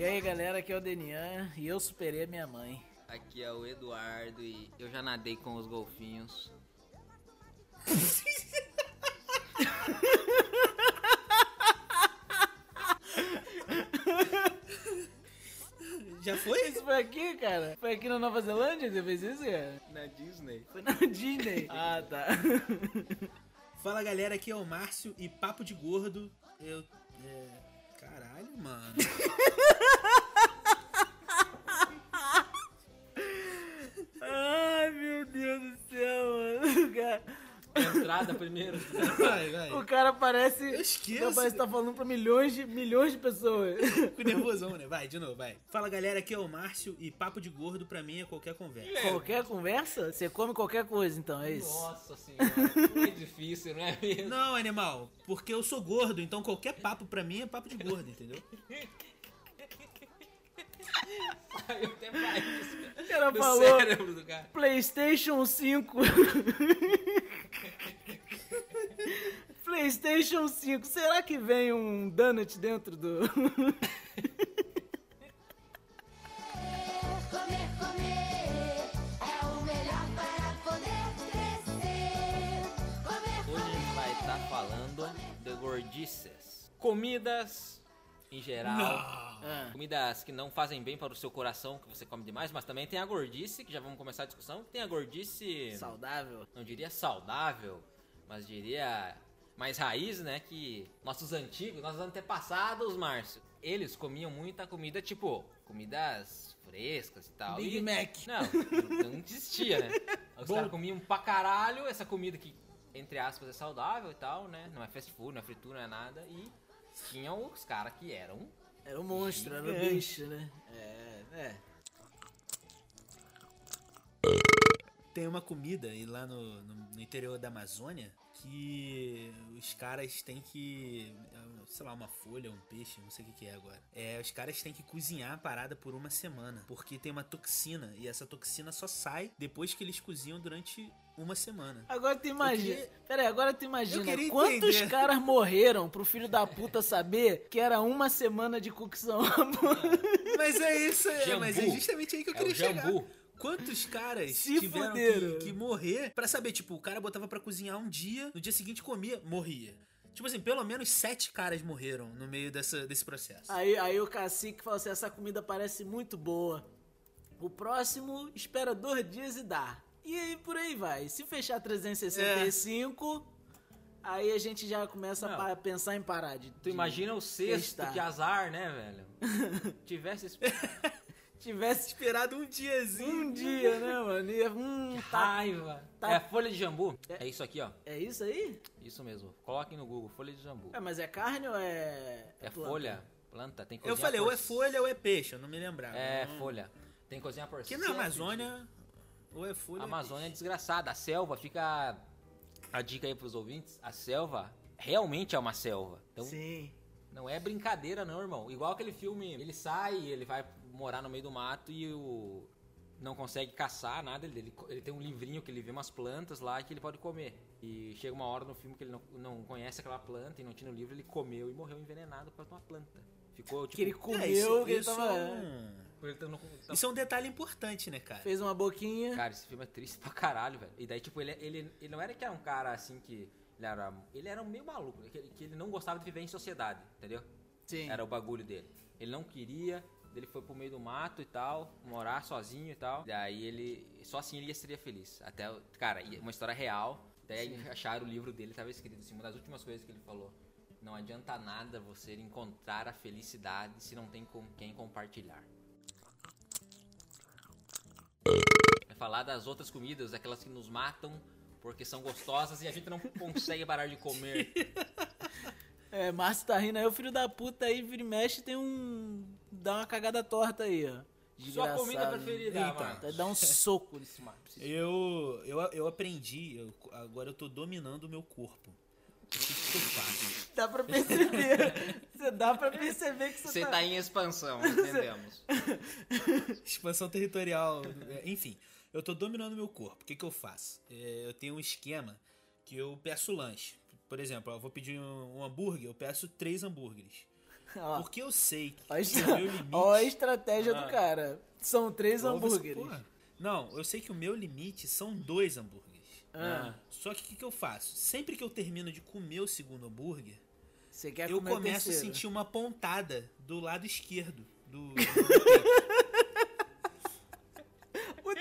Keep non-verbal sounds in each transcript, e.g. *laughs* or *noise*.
E aí galera, aqui é o Denian e eu superei a minha mãe. Aqui é o Eduardo e eu já nadei com os golfinhos. *laughs* Já foi? Isso foi aqui, cara? Foi aqui na Nova Zelândia que você fez isso, cara? Na Disney. Foi na Disney. *laughs* Ah, tá. Fala galera, aqui é o Márcio e papo de gordo. Eu. É. Mano. Ai, meu Deus do céu, mano. Cara, Entrada primeiro. *laughs* Vai, vai. o cara parece. Eu esqueço. Parece que tá falando pra milhões de, milhões de pessoas. *laughs* Fico nervosão, né? Vai, de novo, vai. Fala galera, aqui é o Márcio e papo de gordo pra mim é qualquer conversa. Qualquer conversa, você come qualquer coisa, então, é isso. Nossa senhora, é difícil, não é mesmo? Não, animal, porque eu sou gordo, então qualquer papo pra mim é papo de gordo, entendeu? *laughs* Saiu até mais O cara falou cérebro do cara. PlayStation 5. *laughs* PlayStation 5. Será que vem um donut dentro do. *laughs* Comer, comer é o melhor para poder crescer. Comer, Hoje a gente vai estar falando de gordices. Comidas em geral. Ah, Comidas que não fazem bem para o seu coração, que você come demais, mas também tem a gordice, que já vamos começar a discussão. Tem a gordice, saudável. não diria saudável, mas diria mais raiz, né? Que nossos antigos, nossos antepassados, Márcio, eles comiam muita comida, tipo, comidas frescas e tal. Big e... Mac. Não, não existia, né? *laughs* Os caras comiam pra caralho essa comida que, entre aspas, é saudável e tal, né? Não é fast food, não é fritura, não é nada. E tinham os caras que eram Era um monstro, era um Gigante. bicho, né? É, é. Tem uma comida aí lá no, no, no interior da Amazônia que os caras têm que. Sei lá, uma folha, um peixe, não sei o que, que é agora. É, os caras têm que cozinhar a parada por uma semana. Porque tem uma toxina. E essa toxina só sai depois que eles cozinham durante uma semana. Agora tu imagina. queria- Pera aí, agora tu imagina quantos entender. caras morreram pro filho da puta saber que era uma semana de cocção. *laughs* Mas é isso, é, Jambu. mas é justamente aí que eu É queria o chegar. Quantos caras Se tiveram fuderam. que, que morrer pra saber, tipo, o cara botava pra cozinhar um dia, no dia seguinte comia, morria. Tipo assim, pelo menos sete caras morreram no meio dessa, desse processo. Aí, aí o cacique falou assim: essa comida parece muito boa. O próximo espera dois dias e dá. E aí por aí vai. Se fechar 365, aí a gente já começa Não. a pensar em parar de. Tu imagina o sexto, testar. que azar, né, velho? *laughs* Tivesse esse... Tivesse Esperado um diazinho. um dia, né, mano? Ia, hum, tá. raiva. tá- É folha de jambu. É isso aqui, ó. É isso aí? Isso mesmo. Coloquem no Google, folha de jambu. É, mas é carne ou é. É planta? folha, planta, tem que Eu falei, por- ou é folha ou é peixe, eu não me lembrava. É, Não- folha. Tem que cozinhar por Aqui na Amazônia, ou é folha A é Amazônia é peixe. desgraçada. A selva fica. A dica aí pros ouvintes: a selva realmente é uma selva. Então Sim. não é brincadeira, não, irmão. Igual aquele filme: ele sai, ele vai morar no meio do mato e o. Não consegue caçar nada, ele, ele, ele tem um livrinho que ele vê umas plantas lá que ele pode comer. E chega uma hora no filme que ele não, não conhece aquela planta e não tinha no livro, ele comeu e morreu envenenado por causa de uma planta. Ficou tipo. Que ele É, comeu, isso, que ele isso tava. é um, ele não- isso é um detalhe importante, né, cara? Fez uma boquinha. Cara, esse filme é triste pra caralho, velho. E daí, tipo, ele, ele, ele não era que era um cara assim que. Ele era, ele era meio maluco, que, que ele não gostava de viver em sociedade, entendeu? Sim. Era o bagulho dele. Ele não queria, ele foi pro meio do mato e tal, morar sozinho e tal. Daí ele. Só assim ele seria feliz. Até, cara, uma história real. Daí acharam o livro dele, tava escrito assim, uma das últimas coisas que ele falou. Não adianta nada você encontrar a felicidade se não tem com quem compartilhar. É falar das outras comidas, aquelas que nos matam porque são gostosas e a gente não *laughs* consegue parar de comer. É, Márcio tá rindo aí, o filho da puta aí, vira e mexe, tem um. dá uma cagada torta aí, ó. Sua comida preferida, Eita. Marcos? Dar um soco nesse Márcio. Eu, eu, eu aprendi, eu- agora eu tô dominando o meu corpo. O que, que eu faço? Dá pra perceber. Você dá pra perceber que você, Você tá em expansão, *laughs* entendemos. *laughs* Expansão territorial. Enfim, eu tô dominando meu corpo. O que, que eu faço? É, eu tenho um esquema que eu peço lanche. Por exemplo, eu vou pedir um, um hambúrguer, eu peço três hambúrgueres. *laughs* Ó, Porque eu sei que a o meu limite... ó a estratégia Ah. do cara. São três você- hambúrgueres. porra. Não, eu sei que o meu limite são dois hambúrgueres. Ah. Só que o que, que eu faço? Sempre que eu termino de comer o segundo hambúrguer, Você eu começo a sentir uma pontada do lado esquerdo do. *laughs* do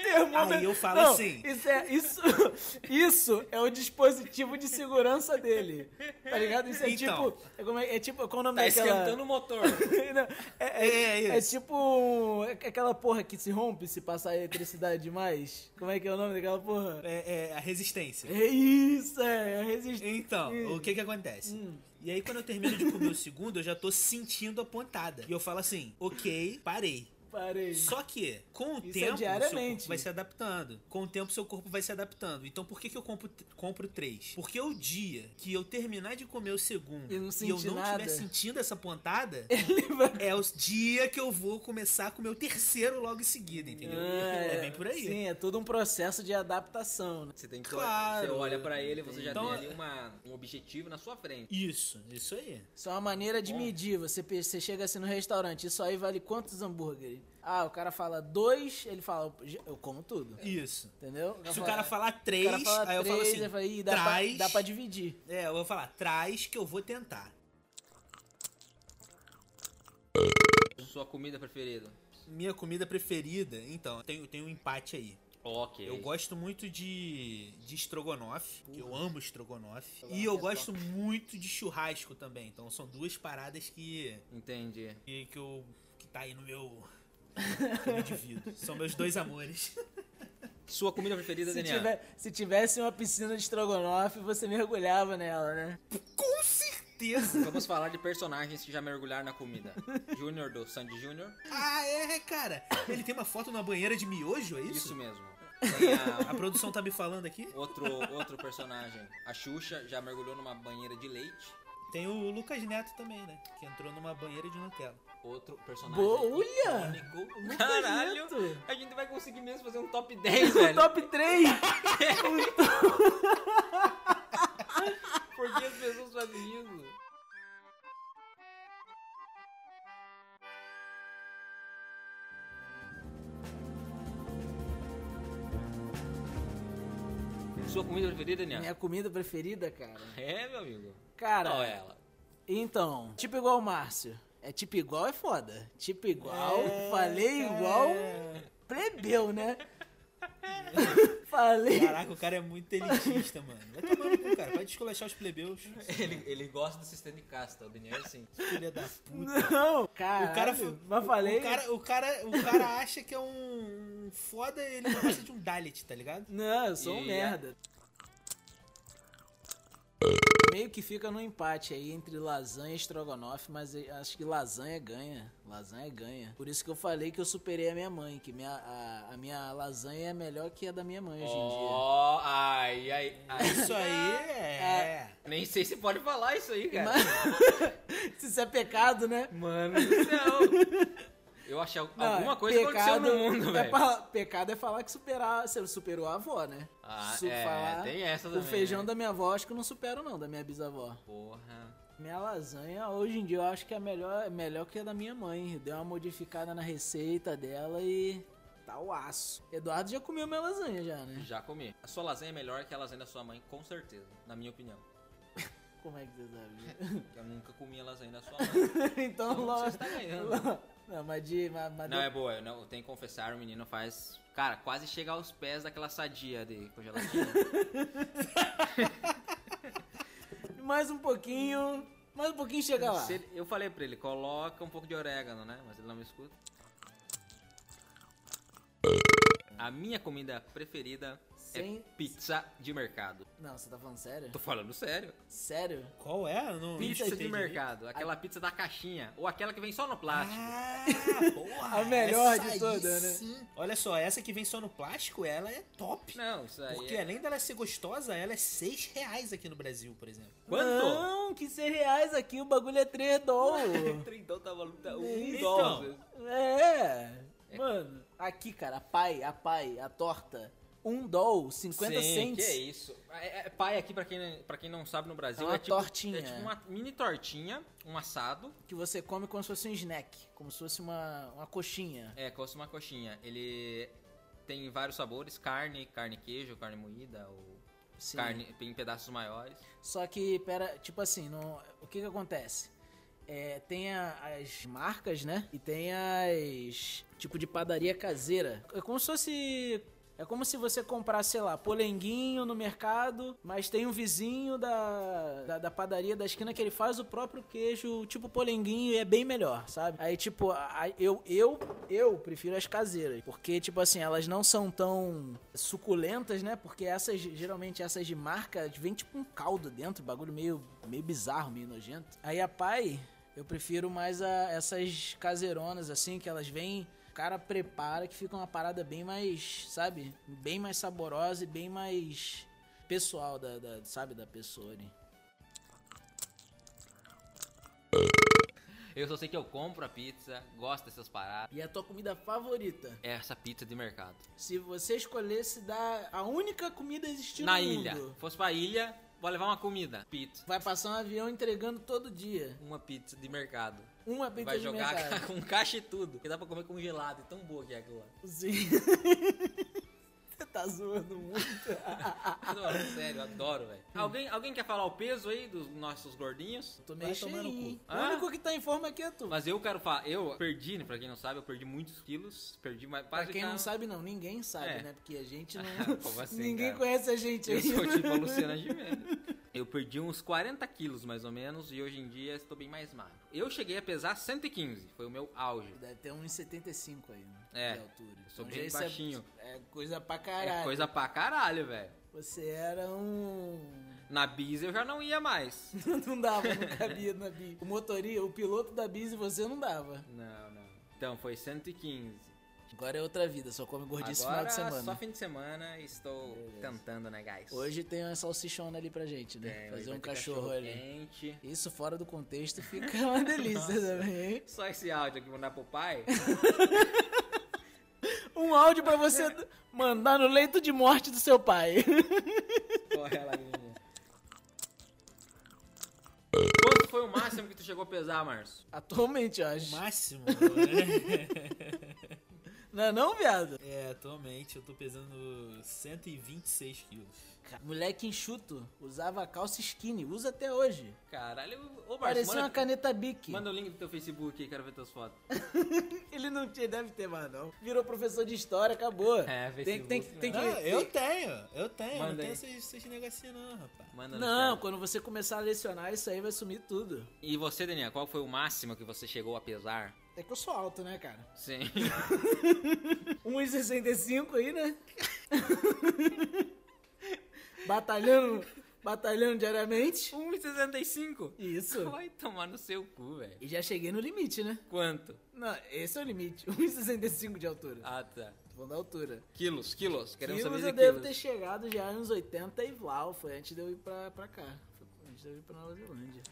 O termômetro. Aí eu falo Não, assim. Isso é, isso, *laughs* isso é o dispositivo de segurança dele. Tá ligado? Isso é Então. tipo. É, como é, é tipo. Qual o nome Tá daquela. esquentando o motor. *laughs* Não, é, é, É, é tipo. um- é aquela porra que se rompe se passar eletricidade demais. Como é que é o nome daquela porra? É, é a resistência. É isso, é a resistência. Então, Hum. o que que acontece? E aí quando eu termino de comer o segundo, eu já tô sentindo a pontada. E eu falo assim, ok, parei. Parei. Só que, com o Isso é tempo, seu diariamente. corpo vai se adaptando. Com o tempo, seu corpo vai se adaptando. Então, por que, que eu compro, compro três? Porque o dia que eu terminar de comer o segundo E não eu não nada. estiver sentindo essa pontada, *laughs* vai- é o dia que eu vou começar a comer o terceiro logo em seguida, entendeu? Ah, é bem por aí. Sim, é todo um processo de adaptação. né? Você tem que Claro. Você olha pra ele, você já Então, tem ali uma, um objetivo na sua frente. Isso, isso aí. Isso é uma maneira de medir. Você, você chega assim no restaurante, isso aí vale quantos hambúrgueres? Ah, o cara fala dois, ele fala, eu como tudo. Isso. Entendeu? Se o cara falar três, cara fala aí eu falo três, assim, eu falo, "Ih, dá, pra, traz... dá pra dividir. É, eu vou falar, traz que eu vou tentar. Sua comida preferida. Minha comida preferida, então, tem, tem um empate aí. Ok. Eu gosto muito de, de estrogonofe, eu amo estrogonofe. E eu gosto muito de churrasco também. Então são duas paradas que, Entendi. que, que eu. que tá aí no meu. Que eu me divido. São meus dois amores. Sua comida preferida, Se, Daniel? tiver, se tivesse uma piscina de estrogonofe, você mergulhava nela, né? Com certeza! Vamos falar de personagens que já mergulharam na comida. Júnior do Sandy Júnior. Ah, é, cara! Ele tem uma foto na banheira de miojo, é isso? Isso mesmo. A a, produção tá me falando aqui? outro, outro personagem. A Xuxa já mergulhou numa banheira de leite. Tem o Lucas Neto também, né? Que entrou numa banheira de Nutella. Outro personagem Boa, olha! Caralho! A gente vai conseguir mesmo fazer um top 10, *laughs* velho. Top 3! Por que as pessoas fazem isso? Sua comida preferida, Daniel? Minha comida preferida, cara. É, meu amigo. Cara, Qual é ela? então, tipo igual o Márcio. É tipo igual é foda. Tipo igual, É, falei igual plebeu, né? *laughs* falei. Caraca, o cara é muito elitista, mano. Vai tomando cu, cara. Vai descolachar os plebeus. Ele, ele gosta do sistema de casta, o Daniel é assim. Filha da puta. Não, cara. O cara, mas falei. o, cara, o, cara, o cara acha que é um, um foda ele não gosta de um Dalit, tá ligado? Não, eu sou um E- merda. Meio que fica no empate aí entre lasanha e estrogonofe, mas eu acho que lasanha ganha. Lasanha ganha. Por isso que eu falei que eu superei a minha mãe, que minha, a, a minha lasanha é melhor que a da minha mãe hoje em dia. Ó, ai, ai, ai. Isso aí *laughs* é. Nem sei se pode falar isso aí, cara. Se *laughs* isso é pecado, né? Mano do céu. *laughs* Eu achei alguma coisa aconteceu no mundo, é velho. pecado é falar que superar, você superou a avó, né? Ah, Su- é, tem essa O também, feijão né? da minha avó acho que eu não supero não, da minha bisavó. Porra. Minha lasanha, hoje em dia, eu acho que é melhor, é melhor que a da minha mãe. Deu uma modificada na receita dela e tá o aço. Eduardo já comeu minha lasanha já, né? Já comi. A sua lasanha é melhor que a lasanha da sua mãe, com certeza. Na minha opinião. *laughs* Como é que você sabe? *laughs* Eu nunca comi a lasanha da sua *laughs* mãe. então, Então logo... você está ganhando. Não, mas de... Mas, mas Não, de- é boa. Eu, não, eu tenho que confessar, o menino faz... Cara, quase chega aos pés daquela sadia de congelatina. *laughs* Mais um pouquinho... Mais um pouquinho chega lá. Ele- eu falei pra ele, coloca um pouco de orégano, né? Mas ele não me escuta. A minha comida preferida Sem- é pizza de mercado. Não, você tá falando sério? Tô falando sério. Sério? Qual é? Não, Pizza de mercado. Aquela pizza da caixinha. Ou aquela que vem só no plástico. Ah, *laughs* porra, A melhor essa de todas, né? sim. Olha só, essa que vem só no plástico, ela é top. Não, isso aí Porque é... além dela ser gostosa, ela é 6 reais aqui no Brasil, por exemplo. Quanto? Não, que 100 reais aqui, o bagulho é 3 dólares. Então tá maluco, tá um Então. dólar. É, mano. Aqui, cara, a pai, a pai, a torta, um doll, 50 Sim, cents. que é isso. É, é- pai aqui, pra quem, pra quem não sabe, no Brasil, É uma tipo, tortinha. É tipo uma mini tortinha, um assado, que você come como se fosse um snack, como se fosse uma, uma coxinha. é, como se fosse uma coxinha. Ele tem vários sabores, carne, carne queijo, carne moída, ou Sim. carne em pedaços maiores. Só que, pera, tipo assim, não, o que que acontece? É, tem a- as marcas, né? E tem as. Tipo de padaria caseira. É como se fosse. É como se você comprasse, sei lá, polenguinho no mercado, mas tem um vizinho da, da, da padaria da esquina que ele faz o próprio queijo, tipo polenguinho, e é bem melhor, sabe? Aí, tipo, eu, eu, eu prefiro as caseiras, porque, tipo assim, elas não são tão suculentas, né? Porque essas, geralmente, essas de marca, vem tipo um caldo dentro, bagulho meio, meio bizarro, meio nojento. Aí a pai, eu prefiro mais a, essas caseironas, assim, que elas vêm o cara prepara que fica uma parada bem mais, sabe? Bem mais saborosa e bem mais pessoal da, da- sabe, da pessoa ali. Eu só sei que eu compro a pizza, gosto dessas paradas. E a tua comida favorita? É essa pizza de mercado. Se você escolhesse dar a única comida existindo Na no ilha. mundo, Fosse pra ilha, vou levar uma comida. Pizza. vai passar um avião entregando todo dia. Uma pizza de mercado. Uma pizza Vai jogar *laughs* com caixa e tudo. Que dá pra comer congelado. E tão boa que é aquilo lá. Sim. *laughs* Você tá zoando muito. *laughs* Não, sério, eu adoro, velho. Alguém, alguém quer falar o peso aí dos nossos gordinhos? Tô meio cheio. cu. O Ah? único que tá em forma aqui é tu. Mas eu quero falar, eu perdi, né, pra quem não sabe, eu perdi muitos quilos. Perdi mais. Pra quem não sabe, não, ninguém sabe, É. né? Porque a gente não. Como assim, ninguém cara? conhece a gente Eu aí. sou tipo a Luciana Gimenez. Eu perdi uns 40 quilos mais ou menos e hoje em dia estou bem mais magro. Eu cheguei a pesar 115, foi o meu auge. Deve ter 1,75 aí, né? É, De altura. eu sou Então bem é- baixinho. É, coisa pra caralho. É coisa pra caralho, velho. Você era um. Na bis eu já não ia mais. *laughs* não dava, não cabia na Bis. O motorista, o piloto da Bis e você não dava. Não, não. Então foi 115. Agora é outra vida, só come gordice final Agora de semana. só fim de semana estou tentando, né, guys? Hoje tem uma salsichona ali pra gente, né? Hoje Fazer um ter cachorro, ali. quente. Isso fora do contexto fica *laughs* uma delícia também, hein? Só esse áudio aqui mandar pro pai. *laughs* Um áudio pra você mandar no leito de morte do seu pai. *laughs* Corre lá, menina. Quanto foi o máximo que tu chegou a pesar, Márcio? Atualmente, eu O acho. máximo, né? Não é não, viado? É, atualmente eu tô pesando 126 quilos. Moleque enxuto, usava calça skinny, usa até hoje. Caralho, ô Márcio, Parecia manda, uma caneta Bic. manda o link do teu Facebook aí, quero ver tuas fotos. *laughs* Ele não tinha, deve ter mais não. Virou professor de história, acabou. É, tem, tem, Facebook, tem que... Não, eu tenho, eu tenho. Manda não tenho aí. esses, esses negocinhos não, rapaz. Manda Não, quando você começar a lecionar, isso aí vai sumir tudo. E você, Daniel, qual foi o máximo que você chegou a pesar? É que eu sou alto, né, cara? Sim. *laughs* 1,65 aí, né? *laughs* batalhando, batalhando diariamente. 1,65? Isso. Vai tomar no seu cu, velho. E já cheguei no limite, né? Quanto? Não, esse é o limite. 1,65 de altura. Ah, tá. Tô falando da altura. Quilos, quilos. Queremos Quilos saber eu de devo quilos. ter chegado já uns 80 e Vlau. Foi antes de eu ir pra, pra cá. Foi antes de eu ir pra Nova Zelândia.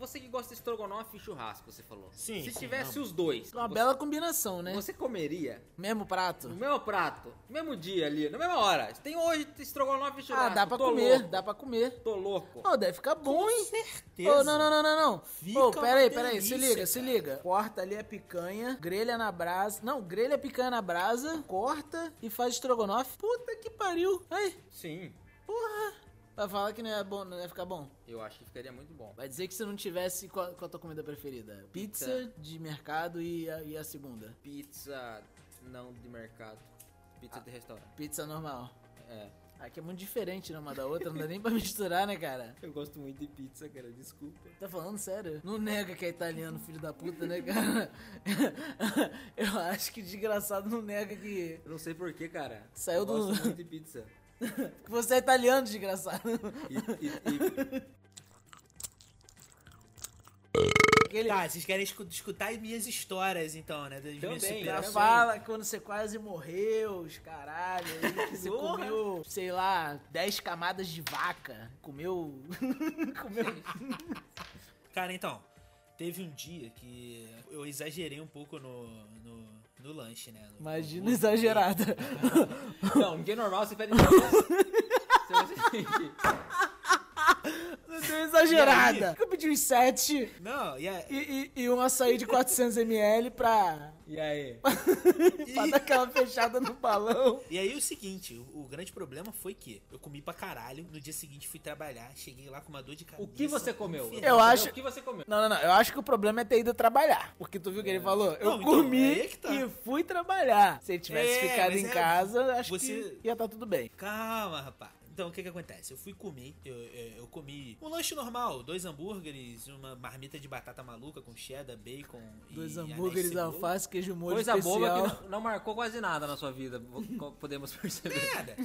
Você que gosta de estrogonofe e churrasco, você falou. Sim, Se sim, tivesse amo. os dois, Uma você, bela combinação, né? você comeria Mesmo prato. no mesmo prato, no mesmo dia ali, na mesma hora. Tem hoje estrogonofe e Ah, churrasco. dá pra tô comer, louco, dá pra comer. Tô louco. Ô, deve ficar bom, hein? certeza. Ô, não, não, não, não, não. Fica uma pera aí, pera aí, se delícia, liga, se cara. liga. Corta ali a picanha, grelha na brasa. Não, grelha a picanha na brasa, corta e faz estrogonofe. Puta que pariu. Aí, Sim, porra. Vai falar que não é bom, não ia ficar bom. eu acho que ficaria muito bom. Vai dizer que se não tivesse, qual, qual a tua comida preferida? Pizza, Pizza. de mercado e a, e a segunda? Pizza não de mercado. Pizza de restaurante. Pizza normal. É. Aqui é muito diferente uma da outra, não dá nem pra *laughs* misturar, né, cara? Eu gosto muito de pizza, cara, desculpa. Tá falando sério? Não nega que é italiano, filho da puta, né, cara? *laughs* Eu acho que desgraçado não nega que, Eu não sei porquê, cara. Saiu eu do- gosto muito de pizza. *laughs* que você é italiano, desgraçado. E, e- e- Aquele Tá, vocês querem escu- escutar minhas histórias, então, né? Das minhas Também, também. superações. fala quando você quase morreu, os caralho, aí você comeu, sei lá, 10 camadas de vaca. Comeu. *laughs* comeu. Cara, então, teve um dia que eu exagerei um pouco no, no, no lanche, né? No- Imagina *laughs* no- exagerada. Não, ninguém normal você pede duas. Você *laughs* deu exagerada. Aí? Eu pedi uns 7 Não, e, a, e, e, e um açaí de 400ml pra, E aí? *laughs* pra dar aquela fechada no balão. e aí o seguinte, o, o grande problema foi que eu comi pra caralho, no dia seguinte fui trabalhar, cheguei lá com uma dor de cabeça. O que você comeu? Eu acho- O que você comeu? Não, não, não. Eu acho que o problema é ter ido trabalhar. Porque tu viu o que ele falou? Eu Não, então, comi aí é tá. e fui trabalhar. Se ele tivesse É, ficado em é- casa, acho você- que ia estar tudo bem. Calma, rapaz. Então, o que que acontece? Eu fui comer, eu, eu, eu comi um lanche normal, dois hambúrgueres, uma marmita de batata maluca com cheddar, bacon e Dois hambúrgueres, alface, queijo molho Coisa especial. boba que não, não marcou quase nada na sua vida, podemos perceber. Nada.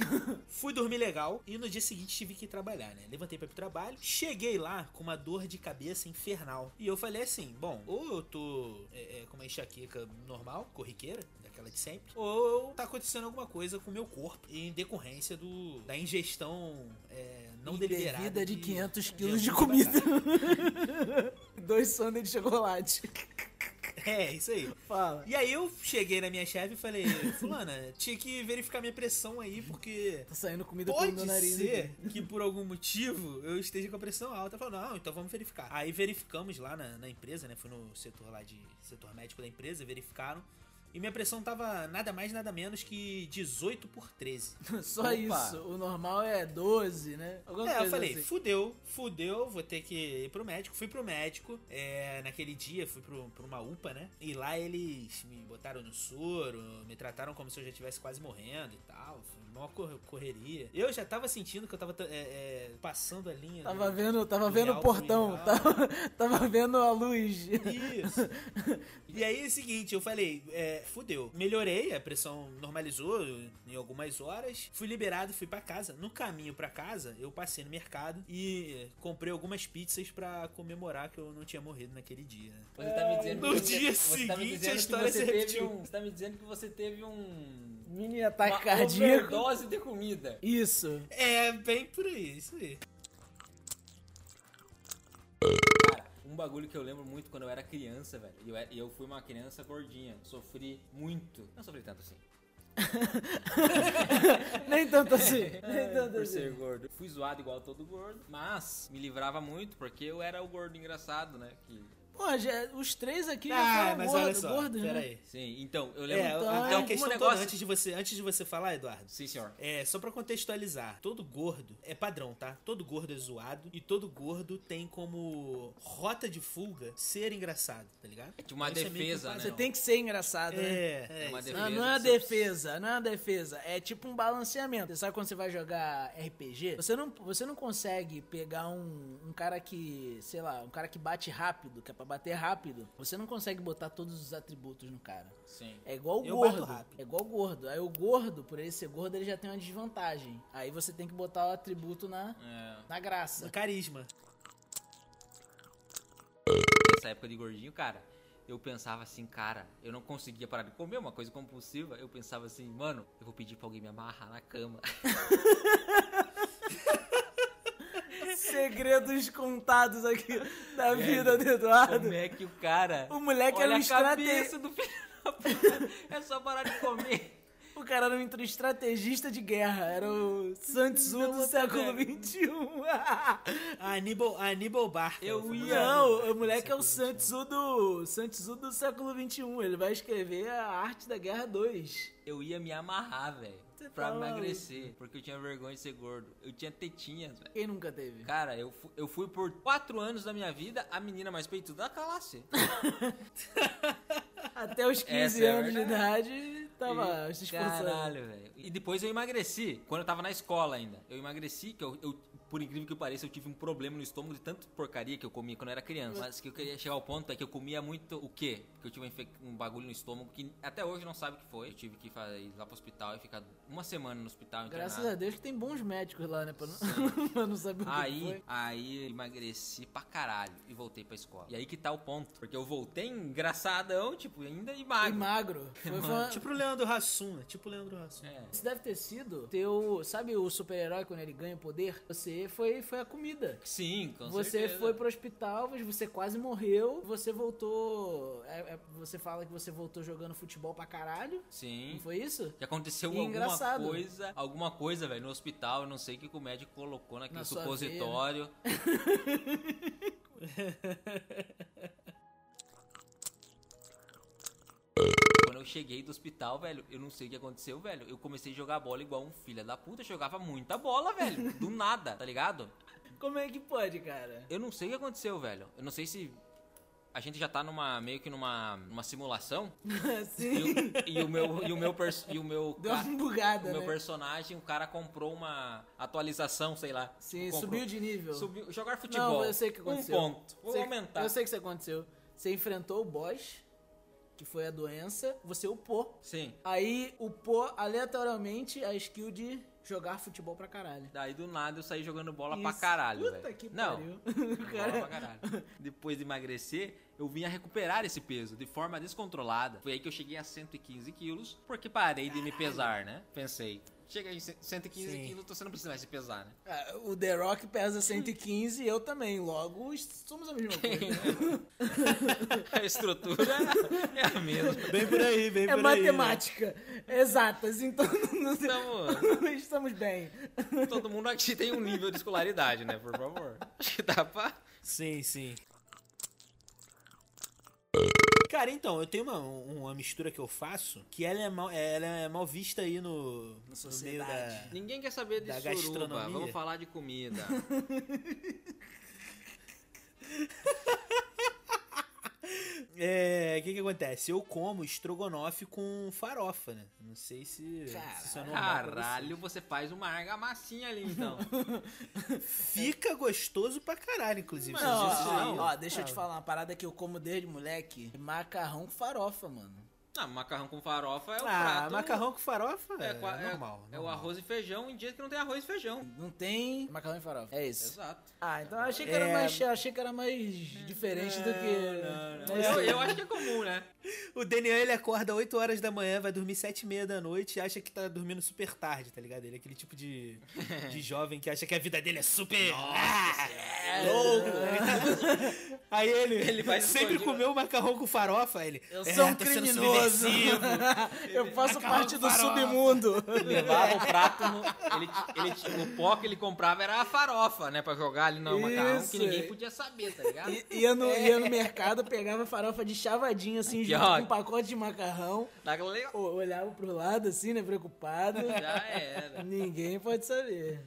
Fui dormir legal e no dia seguinte tive que ir trabalhar, né? Levantei pra ir pro trabalho, cheguei lá com uma dor de cabeça infernal. E eu falei assim: bom, ou eu tô é, é, com uma enxaqueca normal, corriqueira, daquela de sempre, ou tá acontecendo alguma coisa com o meu corpo em decorrência do, da ingestão é, não deliberada. De 500 quilos de açúcar comida. *laughs* Dois sundae de chocolate. É, isso aí. Fala. E aí eu cheguei na minha chefe e falei, fulana, tinha que verificar minha pressão aí, porque Tá saindo comida pelo Pode meu nariz. ser aqui. que por algum motivo eu esteja com a pressão alta. Ela falou, não, então vamos verificar. Aí verificamos lá na, na empresa, né? Fui no setor lá de setor médico da empresa, verificaram. E minha pressão tava nada mais, nada menos que 18 por 13. *laughs* Só Opa. isso. O normal é 12, né? Alguma É, eu falei, assim. fudeu, fudeu, vou ter que ir pro médico. Fui pro médico, é, naquele dia fui pro, pra uma UPA, né? E lá eles me botaram no soro, me trataram como se eu já estivesse quase morrendo e tal. Foi uma cor- correria. Eu já tava sentindo que eu tava é, é, passando a linha. Tava do- vendo, tava do vendo o portão, *laughs* tava, tava vendo a luz. Isso. E aí é o seguinte, eu falei, é, fudeu. Melhorei, a pressão normalizou em algumas horas. Fui liberado, fui pra casa. No caminho pra casa, eu passei no mercado e comprei algumas pizzas pra comemorar que eu não tinha morrido naquele dia. né? Você tá me dizendo No que você, dia você tá seguinte, dizendo a história você se teve repetiu. um, Você tá me dizendo que você teve um... Mini ataque cardíaco. overdose de comida. Isso. É, bem por aí, isso aí. Um bagulho que eu lembro muito quando eu era criança, velho. E eu, era- eu fui uma criança gordinha. Sofri muito. Não sofri tanto assim. *laughs* Nem tanto assim. *laughs* Nem tanto por assim. ser gordo. Fui zoado igual todo gordo. Mas me livrava muito porque eu era o gordo engraçado, né? Que... Pô, já- os três aqui já Ah, foram mas gordo, olha só, gordos, né? pera aí. Sim, então, eu lembro. É, Então, a, é um questão negócio- toda, antes de, você, antes de você falar, Eduardo, Sim, senhor. É, só pra contextualizar, todo gordo é padrão, tá? Todo gordo é zoado e todo gordo tem como rota de fuga ser engraçado, tá ligado? É tipo uma Isso é defesa, um né? Você tem que ser engraçado, né? É, é, É uma defesa. Não, não é uma defesa, não é uma defesa. É tipo um balanceamento. Você sabe quando você vai jogar RPG? Você não, você não consegue pegar um, um cara que, sei lá, um cara que bate rápido, que é pra bater rápido. Você não consegue botar todos os atributos no cara. Sim. É igual o Eu gordo. bato rápido. É igual o gordo. Aí o gordo, por ele ser gordo, ele já tem uma desvantagem. Aí você tem que botar o atributo na, É, na graça. No carisma. nessa época de gordinho, cara, eu pensava assim, cara, eu não conseguia parar de comer, uma coisa compulsiva. Eu pensava assim, mano, eu vou pedir pra alguém me amarrar na cama. *laughs* Segredos contados aqui da vida do Eduardo. Como é que o cara. O moleque olha era um estrategista. do filho da puta. É só parar de comer. O cara era um estrategista de guerra. Era o Sun Tzu do século. XXI. *laughs* Aníbal, Aníbal Barca. Eu ia- Não, o moleque é o Sun Tzu do, Sun Tzu do século XXI. Ele vai escrever a Arte da Guerra 2. Eu ia me amarrar, velho. Você Pra tá emagrecer. Porque eu tinha vergonha de ser gordo. Eu tinha tetinhas, velho. Quem nunca teve? Cara, eu, fu- eu fui por quatro anos da minha vida a menina mais peituda da classe. *laughs* Até os 15 Essa é anos de idade, tava se esforçando. Caralho, velho. E depois eu emagreci, quando eu tava na escola ainda. Eu emagreci, que eu, eu- por incrível que pareça, eu tive um problema no estômago de tanta porcaria que eu comia quando eu era criança. Mas que eu queria chegar ao ponto é que eu comia muito o quê? Porque eu tive infec- um bagulho no estômago que até hoje não sabe o que foi. Eu tive que fazer, ir lá pro hospital e ficar uma semana no hospital Graças internado. a Deus que tem bons médicos lá, né? Pra não, *laughs* pra não saber o que Aí, foi. aí eu emagreci pra caralho e voltei pra escola. E aí que tá o ponto. Porque eu voltei engraçadão, tipo, ainda e E magro. *laughs* magro. Foi, uma- Tipo o Leandro Hassum, é tipo o Leandro Hassum. É. Isso deve ter sido teu. Sabe o super-herói quando ele ganha poder? Você você foi, foi a comida. Sim, com você certeza. foi pro hospital, você quase morreu, você voltou. é- é- você fala que você voltou jogando futebol pra caralho. Sim. Não foi isso? Que aconteceu E alguma engraçado. coisa, alguma coisa, velho, no hospital, eu não sei o que o médico colocou naquele Na supositório. *laughs* cheguei do hospital, velho, eu não sei o que aconteceu, velho. Eu comecei a jogar bola igual um filho da puta. Eu jogava muita bola, velho. *laughs* Do nada, tá ligado? Como é que pode, cara? Eu não sei o que aconteceu, velho. Eu não sei se a gente já tá numa meio que numa, numa simulação. *laughs* E Sim. o, e o meu e o meu pers- e o meu *laughs* Deu uma bugada, o meu né? personagem, o cara comprou uma atualização, sei lá. Sim, Comprou- subiu de nível. Subiu, jogar futebol. Não, eu sei o que aconteceu. Um ponto. Vou Sei- aumentar. Eu sei o que isso aconteceu. Você enfrentou o boss, que foi a doença, você upou. Sim. Aí upou aleatoriamente a skill de jogar futebol pra caralho. Daí do nada eu saí jogando bola pra Isso. caralho, Puta velho. que Não. pariu. *laughs* Bola pra caralho. Depois de emagrecer, eu vim a recuperar esse peso de forma descontrolada. Foi aí que eu cheguei a 115 quilos, porque parei de me pesar, né? Pensei, chega em 115 Sim. quilos, você não precisa mais se pesar, né? Ah, O The Rock pesa 115 e eu também. Logo, somos a mesma *laughs* coisa. A estrutura é a mesma. Bem por aí, bem É por aí. né? matemática. Exatas. Então, Estamos, estamos bem. todo mundo aqui tem um nível de escolaridade, né? Por favor. Acho que dá pra... Sim, sim. Cara, então, eu tenho uma, uma mistura que eu faço que ela é mal, ela é mal vista aí no, no meio sociedade. da... Ninguém quer saber de Da suruba. gastronomia. Vamos falar de comida. *laughs* É, o que que acontece? Eu como estrogonofe com farofa, né? Não sei se, se isso é normal Caralho, você faz uma argamassinha ali, então. *laughs* Fica gostoso pra caralho, inclusive. Ó, sabiam? ó, deixa eu te falar uma parada que eu como desde moleque. Macarrão com farofa, mano. Ah, macarrão com farofa é o Ah, prato... macarrão com farofa é, é, é- normal. É o arroz e feijão em dias que não tem arroz e feijão. Não tem macarrão e farofa. É isso. Exato. Ah, então eu achei que era É. mais, eu achei que era mais diferente do que. Mas Eu, sim. eu acho que é comum, né? O Daniel, ele acorda 8 horas da manhã, vai dormir 7 e meia da noite e acha que tá dormindo super tarde, tá ligado? Ele é aquele tipo de, de *laughs* jovem que acha que a vida dele é super... Ah, é louco! *laughs* Aí ele, Ele vai sempre escondido. comeu macarrão com farofa, ele... Eu "É, sou um tô sendo criminoso. subversivo." *laughs* eu faço Macarrão parte do farofa. submundo. Levava o prato no. Ele, ele, o pó que ele comprava era a farofa, né? Pra jogar ali no macarrão, Isso. que ninguém podia saber, tá ligado? I- Ia no, ia no mercado, pegava farofa de chavadinho, assim, Aqui, junto ó. com um pacote de macarrão. Olhava pro lado, assim, né, preocupado. Já era. Ninguém pode saber.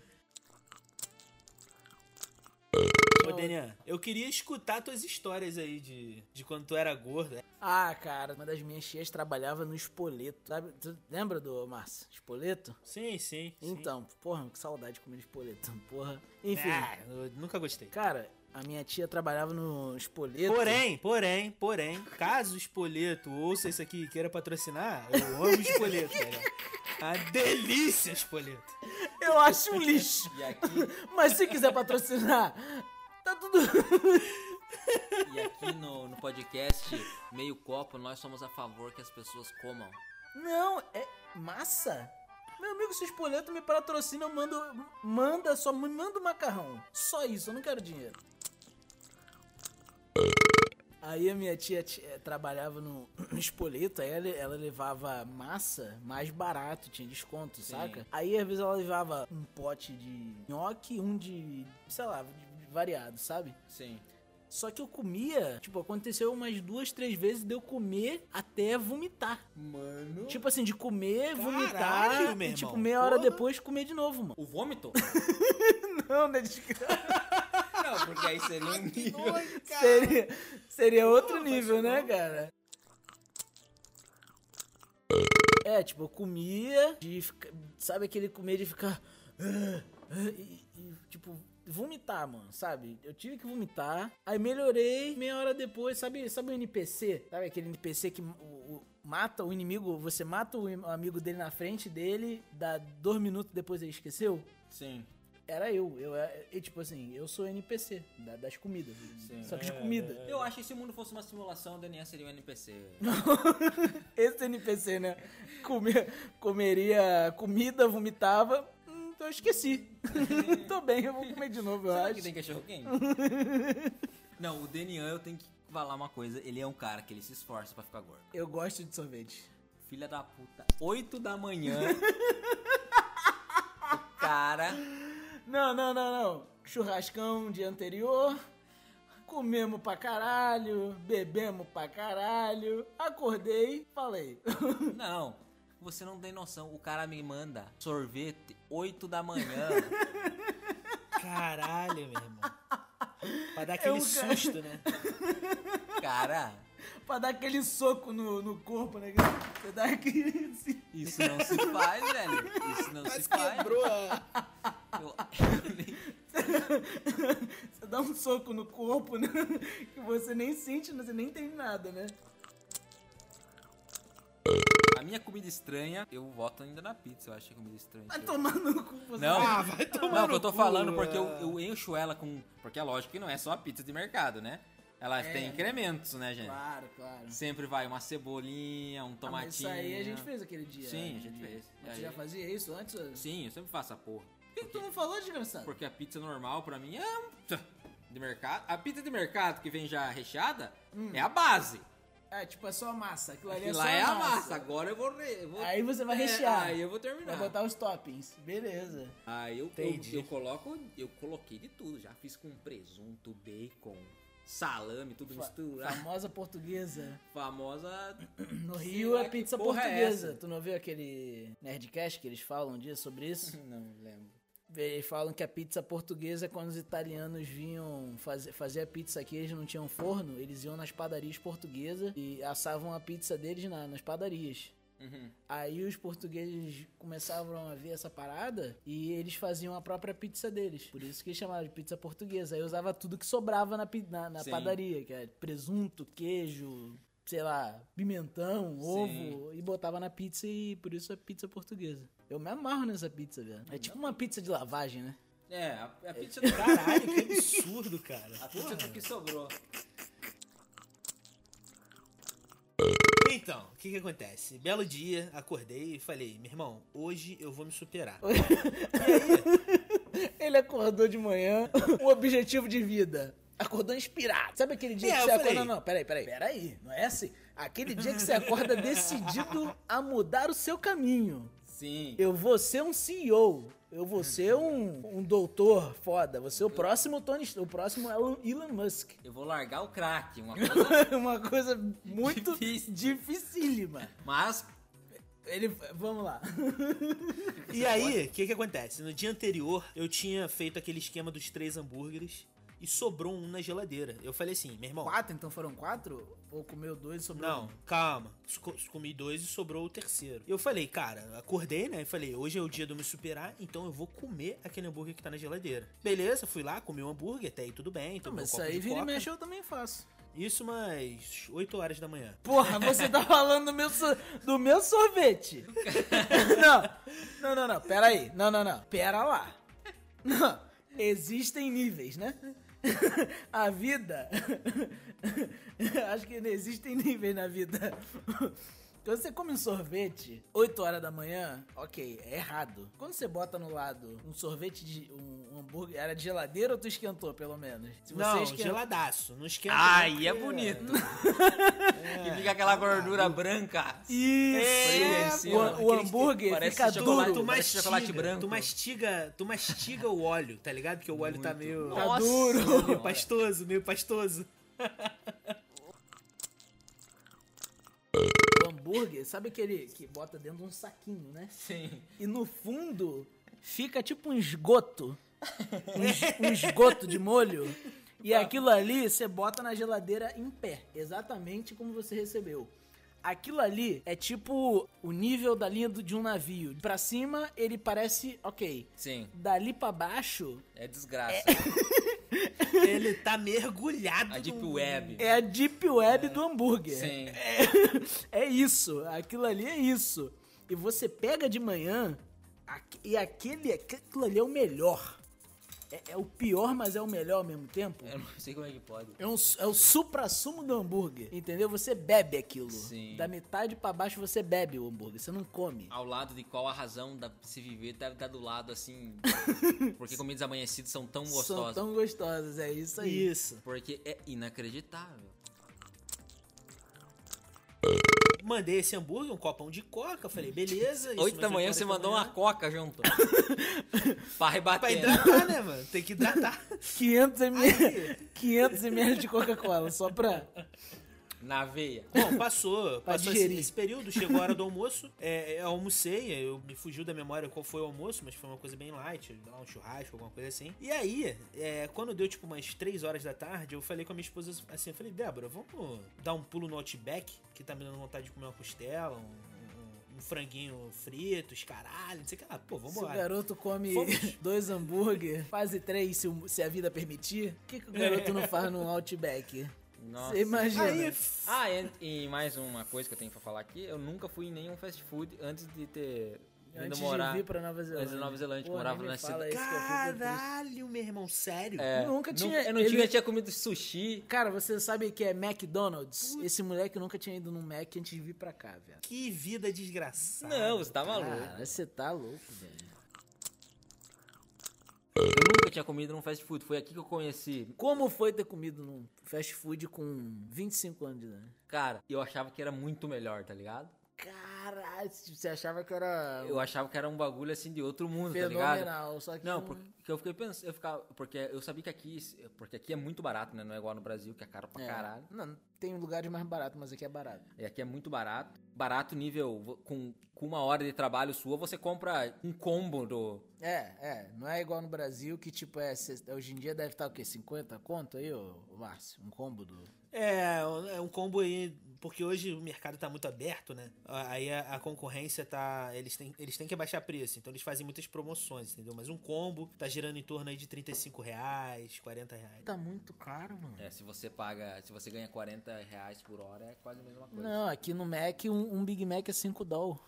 Ô, Daniel, eu queria escutar tuas histórias aí de, de quando tu era gordo. Ah, cara, uma das minhas tias trabalhava no Espoleto, sabe? Tu lembra do Márcio? Espoleto? Sim, sim. sim. Então, porra, que saudade de comer espoleto, *laughs* porra. Enfim, Ah, eu nunca gostei. cara, a minha tia trabalhava no Espoleto. Porém, porém, porém, caso o Espoleto ouça isso aqui e queira patrocinar, eu amo Espoleto, cara. A delícia, Espoleto. Eu acho um lixo. E aqui, *laughs* Mas se quiser patrocinar, tá tudo. e aqui no, no podcast Meio Copo, nós somos a favor que as pessoas comam. Não, é massa. Meu amigo, se o espoleto me patrocina, eu mando. Manda, só me manda o macarrão. Só isso, eu não quero dinheiro. Aí a minha tia, ti- eh, trabalhava no, no *clears throat* espoleto, aí ela, ela levava massa mais barato, tinha desconto, saca? Aí às vezes ela levava um pote de nhoque, um de, sei lá, de variado, sabe? Sim. Só que eu comia, tipo, aconteceu umas duas, três vezes de eu comer até vomitar. Mano. Tipo assim, de comer, Caralho, vomitar meu e tipo, meia hora Porra. depois comer de novo, mano. O vômito? *laughs* Não, né? *laughs* Não, porque aí seria um nível. Seria, seria outro nível, né, cara? É, tipo, eu comia de ficar, sabe aquele comer de ficar *gasps* e, vomitar, mano, sabe? Eu tive que vomitar, aí melhorei, meia hora depois, sabe, sabe o NPC? Sabe aquele NPC que o- o- mata o inimigo, você mata o amigo dele na frente dele, dá dois minutos depois ele esqueceu? Sim. Era eu, eu é- tipo assim, eu sou NPC da- das comidas, Sim. só que de comida. Eu acho que se o mundo fosse uma simulação, o Daniel seria um NPC. *laughs* Esse NPC, né? Comia, comeria comida, vomitava. Então eu esqueci. *laughs* Tô bem, eu vou comer de novo, eu Será acho. que tem cachorro quente? *laughs* Não, o Denian eu tenho que falar uma coisa. Ele é um cara que ele se esforça pra ficar gordo. Eu gosto de sorvete. Filha da puta. 8 da manhã. *laughs* o cara. Não, não, não, não. Churrascão dia anterior. Comemos pra caralho, bebemos pra caralho. Acordei, falei. Não, você não tem noção. O cara me manda sorvete 8 da manhã. *laughs* Caralho, meu irmão. Pra dar aquele um cara- susto, né? *laughs* Cara, pra dar aquele soco no, no corpo, né? Você dá aquele. assim. isso não se faz, velho. Isso não se Mas faz. quebrou a... *laughs* Eu- Você dá um soco no corpo, né? Que você nem sente, você nem tem nada, né? A minha comida estranha, eu voto ainda na pizza. Eu acho que é comida estranha. Vai tomar no cu você. Não, Ah, vai tomar não, que no eu tô cu, falando porque eu, é. eu encho ela com. Porque é lógico que não é só a pizza de mercado, né? Ela É. tem incrementos, né, gente? Claro, claro. Sempre vai uma cebolinha, um Ah, tomatinho. isso aí a gente fez aquele dia. Sim, né? a gente fez. Mas Você já fazia isso antes? Por Sim, eu sempre faço a porra. que, que tu não falou, desgraçado? Porque a pizza normal pra mim é um- de mercado. A pizza de mercado que vem já recheada é a base. É, tipo, é só a massa. Aquilo ali é só lá é a massa. massa. Agora eu vou. re- eu vou- Aí você vai É, rechear. Aí eu vou Vai terminar. botar os toppings. Beleza. Aí eu, eu, eu coloco, eu coloquei de tudo. Já fiz com presunto, bacon, salame, tudo Fa- misturado. Famosa portuguesa. Famosa. *clears throat* No Rio é pizza é portuguesa. essa. tu não viu aquele Nerdcast que eles falam um dia sobre isso? *laughs* Não lembro. Falam que a pizza portuguesa, quando os italianos vinham fazer, fazer a pizza aqui, eles não tinham forno, eles iam nas padarias portuguesas e assavam a pizza deles na- nas padarias. Uhum. Aí os portugueses começavam a ver essa parada e eles faziam a própria pizza deles. Por isso que chamavam de pizza portuguesa. Aí usava tudo que sobrava na, na, na padaria, que é presunto, queijo, sei lá, pimentão, Sim. ovo, e botava na pizza e por isso é pizza portuguesa. Eu me amarro nessa pizza, velho. É tipo uma pizza de lavagem, né? É, a, a pizza do *laughs* Caralho, que absurdo, cara. A pizza do que sobrou. Então, o que que acontece? Belo dia, acordei e falei, meu irmão, hoje eu vou me superar. *laughs* *laughs* Ele acordou de manhã, o objetivo de vida. Acordou inspirado. Sabe aquele dia É, que você falei. acorda? Não, peraí, peraí. Peraí, não é assim. Aquele dia que você acorda decidido a mudar o seu caminho. Sim. Eu vou ser um CEO. Eu vou ser um, um doutor foda. Vou ser o próximo Tony, o próximo Elon, Elon Musk. Eu vou largar o crack, uma *laughs* coisa. Uma coisa muito Difícil. dificílima. Mas Ele, vamos lá. E aí, o que que acontece? No dia anterior, eu tinha feito aquele esquema dos três hambúrgueres e sobrou um na geladeira. Eu falei assim, meu irmão, Quatro, então foram quatro? Ou comeu dois e sobrou Não, um? calma. Co- Comi dois e sobrou o terceiro. Eu falei, cara, acordei, né? E falei, hoje é o dia de eu me superar, então eu vou comer aquele hambúrguer que tá na geladeira. Beleza, fui lá, comi o hambúrguer, até aí tudo bem. Não, tomei mas um isso aí vira e mexe eu também faço. Isso umas 8 horas da manhã. Porra, você tá *laughs* falando do meu, so- do meu sorvete. *laughs* Não, não, não, não, pera aí. Não, não, não, pera lá. Não, existem níveis, né? *laughs* A vida... *laughs* Acho que existem níveis na vida. Quando você come um sorvete 8 horas da manhã, ok, é errado. Quando você bota no lado um sorvete de um, um hambúrguer, era de geladeira ou tu esquentou pelo menos? Se você não, esquenta- geladaço. Não esquenta Ai, não, é porque- bonito. E fica aquela gordura branca. Isso! Cima. o, o hambúrguer parece fica duro. Tu Parece chocolate mastiga, branco. tu mastiga, tu mastiga o óleo, tá ligado? Porque o óleo tá meio, Tá Nossa duro. meio pastoso, meio pastoso. *laughs* hambúrguer, sabe aquele que bota dentro de um saquinho, né? Sim. E no fundo fica tipo um esgoto. Um, um esgoto de molho. E aquilo ali você bota na geladeira em pé. Exatamente como você recebeu. Aquilo ali é tipo o nível da linha de um navio. Pra cima, ele parece ok. Sim. Dali pra baixo, É desgraça. *laughs* *laughs* Ele tá mergulhado. A Deep no- Web. é a deep web do hambúrguer. Sim. É, *laughs* é isso, aquilo ali é isso. E você pega de manhã e aquele, aquilo ali é o melhor. É, é o pior, mas é o melhor ao mesmo tempo. Eu não sei como é que pode. É, um, é o supra-sumo do hambúrguer, entendeu? Você bebe aquilo. Sim. Da metade pra baixo você bebe o hambúrguer, você não come. Ao lado de qual a razão da se viver deve estar do lado assim. *laughs* Porque comidas amanhecidas são tão São gostosas. tão gostosas, é isso aí. Isso. Porque é inacreditável. Mandei esse hambúrguer, um copão de coca. Falei, beleza. isso Oito da manhã você mandou manhã. uma coca junto. pra *laughs* Pra rebater. né? hidratar, né, mano? Tem que hidratar. 500 ml, 500 ml de Coca-Cola, só pra... Na veia. Bom, passou. Passou esse, esse período, chegou a hora do almoço. *laughs* É, eu almocei, eu me fugiu da memória qual foi o almoço, mas foi uma coisa bem light, um churrasco, alguma coisa assim. E aí, é, quando deu tipo umas 3 horas da tarde, eu falei com a minha esposa assim, eu falei, Débora, vamos dar um pulo no Outback, que tá me dando vontade de comer uma costela, um, um- franguinho frito, caralho, não sei o que lá. Pô, Se o garoto come Fomos. *laughs* dois hambúrguer, quase três se, se a vida permitir, o que, que o garoto não faz no Outback? Nossa. Você imagina. Aí, Ah, e, e mais uma coisa que eu tenho pra falar aqui, eu nunca fui em nenhum fast food antes de ter ido Antes morar. de vir pra Nova Zelândia. Antes de Nova Zelândia, que Pô, morava na cidade. isso que eu fico triste. caralho, meu irmão, sério? É, Nunca nu- tinha- Eu não ele- tinha, tinha comido sushi. Cara, você sabe que é McDonald's? Esse moleque nunca tinha ido num Mac antes de vir pra cá, velho. Que vida desgraçada. Não, você tá maluco. Cara, você tá louco, velho. Eu nunca tinha comido num fast food. Foi aqui que eu conheci. Como foi ter comido num fast food com 25 anos de idade? Cara, eu achava que era muito melhor, tá ligado? Caralho, você achava que era Eu achava que era um bagulho assim de outro mundo, tá ligado? fenomenal, só que Não, porque eu fiquei pensando, eu ficava, porque eu sabia que aqui, porque aqui é muito barato, né? Não é igual no Brasil, que é caro pra É. caralho. Não, tem lugares mais baratos, mas aqui é barato. E aqui é muito barato. Barato nível, com, com uma hora de trabalho sua, você compra um combo do... É, é, não é igual no Brasil que tipo é, hoje em dia deve estar o quê? 50 conto aí, ô Márcio? Um combo do É, é um combo aí, porque hoje o mercado tá muito aberto, né? Aí a, a concorrência tá. Eles têm, eles têm que abaixar preço, então eles fazem muitas promoções, entendeu? Mas um combo tá girando em torno aí de 35 reais, 40 reais. Tá muito caro, mano. É, se você paga, se você ganha 40 reais por hora, é quase a mesma coisa. Não, aqui no Mac um, um Big Mac é 5 doll.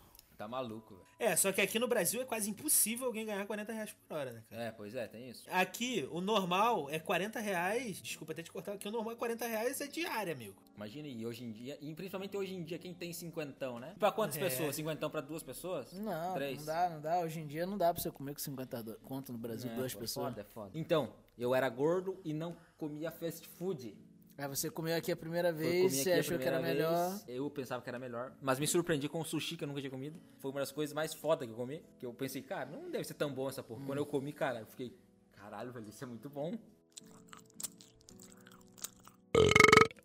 Tá maluco, velho. É, só que aqui no Brasil é quase impossível alguém ganhar 40 reais por hora, né, cara? É, pois é, tem isso. Aqui, o normal é 40 reais. Desculpa até te cortar, aqui o normal é 40 reais é diária, amigo. Imagina, e hoje em dia, e principalmente hoje em dia, quem tem cinquentão, né? Pra quantas É. pessoas? Cinquentão pra duas pessoas? Não, Três? não dá, não dá. Hoje em dia não dá pra você comer com 50 do- conto no Brasil, É, duas pô, pessoas. Foda, é foda. Então, eu era gordo e não comia fast food. Aí você comeu aqui a primeira vez, você achou que era primeira melhor. vez, Eu pensava que era melhor. Mas me surpreendi com o sushi que eu nunca tinha comido. Foi uma das coisas mais foda que eu comi. Que eu pensei, cara, não deve ser tão bom essa porra. Quando eu comi, cara, eu fiquei, caralho, velho, isso é muito bom.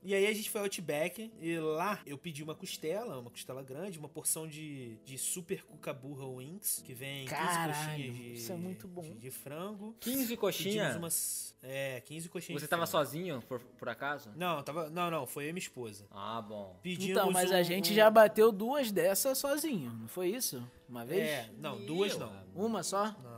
E aí a gente foi ao Outback e lá eu pedi uma costela, uma costela grande, uma porção de, de super cucaburra wings, que vem 15 Caralho, coxinhas de, isso é muito bom. de, de frango. 15 coxinha. Pedimos umas. É, 15 coxinhas. Você tava frango. sozinho, por, por acaso? Não, tava. Não, não, foi eu e minha esposa. Ah, bom. Pedimos Então, mas a um- gente um- já bateu duas dessas sozinho, não foi isso? Uma vez? É, não, duas não. Uma só? Não,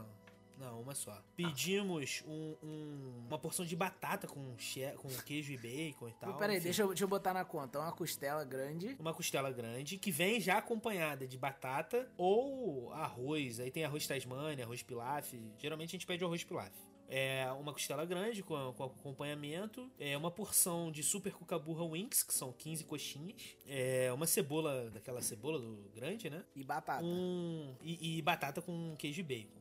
não, uma só. Pedimos um, um- uma porção de batata com, che- com queijo e bacon e tal. Peraí, enfim. deixa eu, deixa eu botar na conta. Uma costela grande. Uma costela grande que vem já acompanhada de batata ou arroz. Aí tem arroz tasmania, arroz pilaf. Geralmente a gente pede o arroz pilaf. É uma costela grande com, com acompanhamento. É uma porção de super cucaburra wings, que são 15 coxinhas. É uma cebola, daquela cebola do grande, né? E batata. Um, e, e batata com queijo e bacon.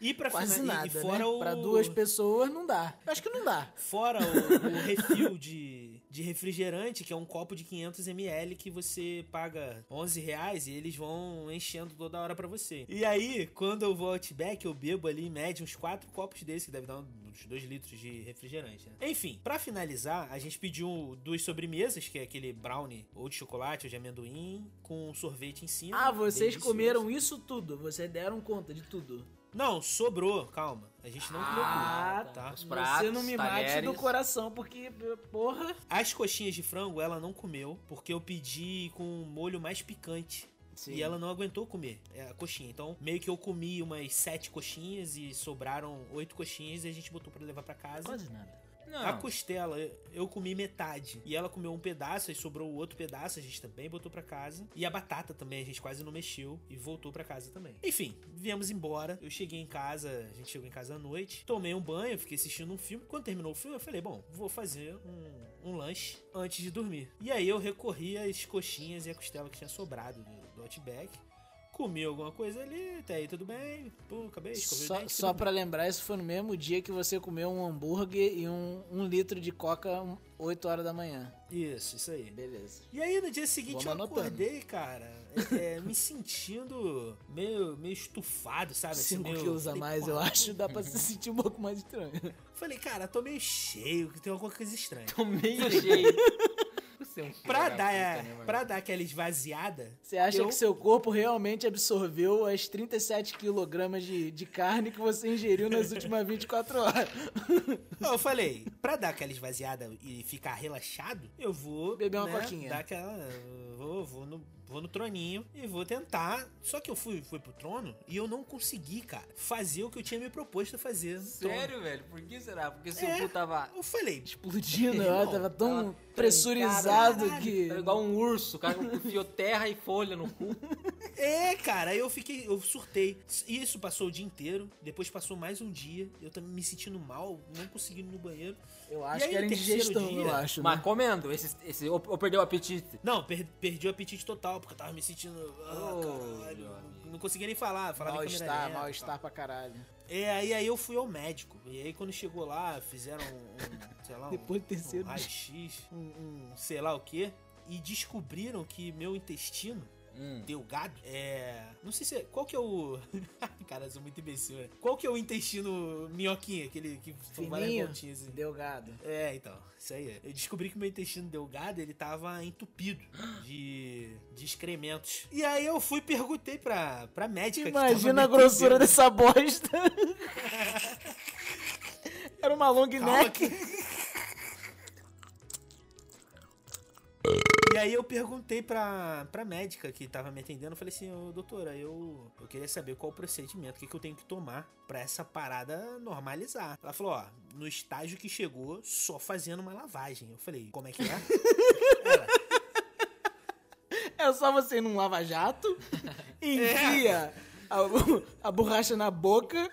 E pra Quase fina- nada, e fora né? o Pra duas pessoas não dá. Acho que não dá. Fora o, o refil de, de refrigerante, que é um copo de 500ml que você paga 11 reais e eles vão enchendo toda hora pra você. E aí, quando eu vou ao Outback, eu bebo ali em média uns 4 copos desse, que deve dar uns 2 litros de refrigerante. Né? Enfim, pra finalizar, a gente pediu duas sobremesas, que é aquele brownie ou de chocolate ou de amendoim, com sorvete em cima. Ah, vocês Delicioso. comeram isso tudo. Vocês deram conta de tudo. Não, sobrou, calma. A gente não comeu Ah, tudo, tá? Os pratos, Você não me mate talheres. do coração, porque, porra. As coxinhas de frango ela não comeu, porque eu pedi com um molho mais picante. Sim. E ela não aguentou comer é, a coxinha. Então, meio que eu comi umas sete coxinhas e sobraram oito coxinhas e a gente botou pra levar pra casa. Quase nada. Não. A costela, eu comi metade. E ela comeu um pedaço, aí sobrou o outro pedaço, a gente também botou pra casa. E a batata também, a gente quase não mexeu e voltou pra casa também. Enfim, viemos embora. Eu cheguei em casa, a gente chegou em casa à noite. Tomei um banho, fiquei assistindo um filme. Quando terminou o filme, eu falei, bom, vou fazer um, um lanche antes de dormir. E aí eu recorri às coxinhas e a costela que tinha sobrado do, do Outback. Comi alguma coisa ali, até aí tudo bem. Pô, acabei, o Só, dente, só pra lembrar, isso foi no mesmo dia que você comeu um hambúrguer e um, um litro de coca um- 8 horas da manhã. Isso, isso aí. Beleza. E aí no dia seguinte Vamos eu anotando. acordei, cara, é, é, me sentindo meio, meio estufado, sabe? Assim, 5 meio- quilos a mais, eu acho, dá pra se sentir um pouco mais estranho. Falei, cara, tô meio cheio, que tem alguma coisa estranha. Tô meio cheio. É um filho Pra da dar, puta, né, mano? pra dar aquela esvaziada, Você acha eu- que seu corpo realmente absorveu as 37 quilogramas de, de carne que você ingeriu nas últimas 24 horas? eu falei, pra dar aquela esvaziada e ficar relaxado, eu vou Beber uma né, coquinha. Dar aquela, vou, vou no vou no troninho e vou tentar. Só que eu fui, fui pro trono e eu não consegui, cara, fazer o que eu tinha me proposto a fazer. no trono. Sério, velho? Por que será? Porque seu É. cu tava. Eu falei, Explodindo, *laughs* tava tão tava pressurizado trancado, que. Tava igual um urso, o cara enfiou terra e folha no cu. *laughs* É, cara, aí eu fiquei, eu surtei. Isso passou o dia inteiro, depois passou mais um dia, eu também me sentindo mal, não conseguindo ir no banheiro. Eu acho aí, que era indigestão, dia- eu acho. Mas Né? comendo, esse, esse, ou, ou perdeu o apetite. Não, per- perdi o apetite total, porque eu tava me sentindo. Ah, Oh, caralho, não conseguia nem falar, falava em câmera Mal-estar, lenta, mal-estar pra caralho. É, aí, aí eu fui ao médico. E aí quando chegou lá, fizeram um, um, sei lá, *laughs* um, Depois do terceiro um raio-x, um, um sei lá o que, e descobriram que meu intestino Hum. delgado é. Não sei se é. Qual que é o. *laughs* Cara, eu sou muito imbecil, né? Qual que é o intestino minhoquinha? Aquele que são várias voltinhas assim. delgado. É, então, isso aí. Eu descobri que meu intestino delgado, ele tava entupido de, de excrementos. E aí eu fui e perguntei pra, pra médica Imagina a grossura dessa bosta. *laughs* Era uma long Calma neck. que- E aí eu perguntei pra, pra médica que tava me atendendo, eu falei assim, ô doutora, eu, eu queria saber qual o procedimento, o que, que eu tenho que tomar pra essa parada normalizar. Ela falou, ó, no estágio que chegou, só fazendo uma lavagem. Eu falei, como é que é? *laughs* Ela, É só você ir num lava-jato, *laughs* enfia a, a borracha na boca, *laughs*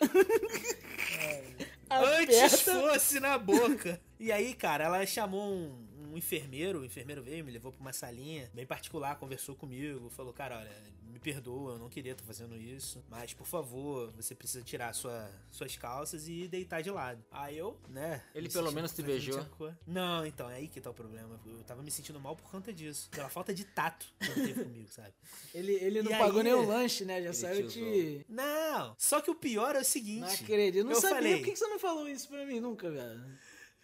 Antes aperta. fosse na boca. E aí, cara, ela chamou um, um enfermeiro, o enfermeiro veio, me levou pra uma salinha bem particular, conversou comigo, falou, cara, olha, me perdoa, eu não queria estar fazendo isso, mas por favor, você precisa tirar sua, suas calças e deitar de lado. Aí eu, né? Ele me pelo menos te beijou? Não, então, é aí que tá o problema. Eu tava me sentindo mal por conta disso. Pela falta de tato que ele teve comigo, sabe? *laughs* Ele, ele não E pagou aí? nem o lanche, né? Já saiu te. Não! Só que o pior é o seguinte. Não acredito. Não eu sabia. falei, Por que que você não falou isso pra mim nunca, velho?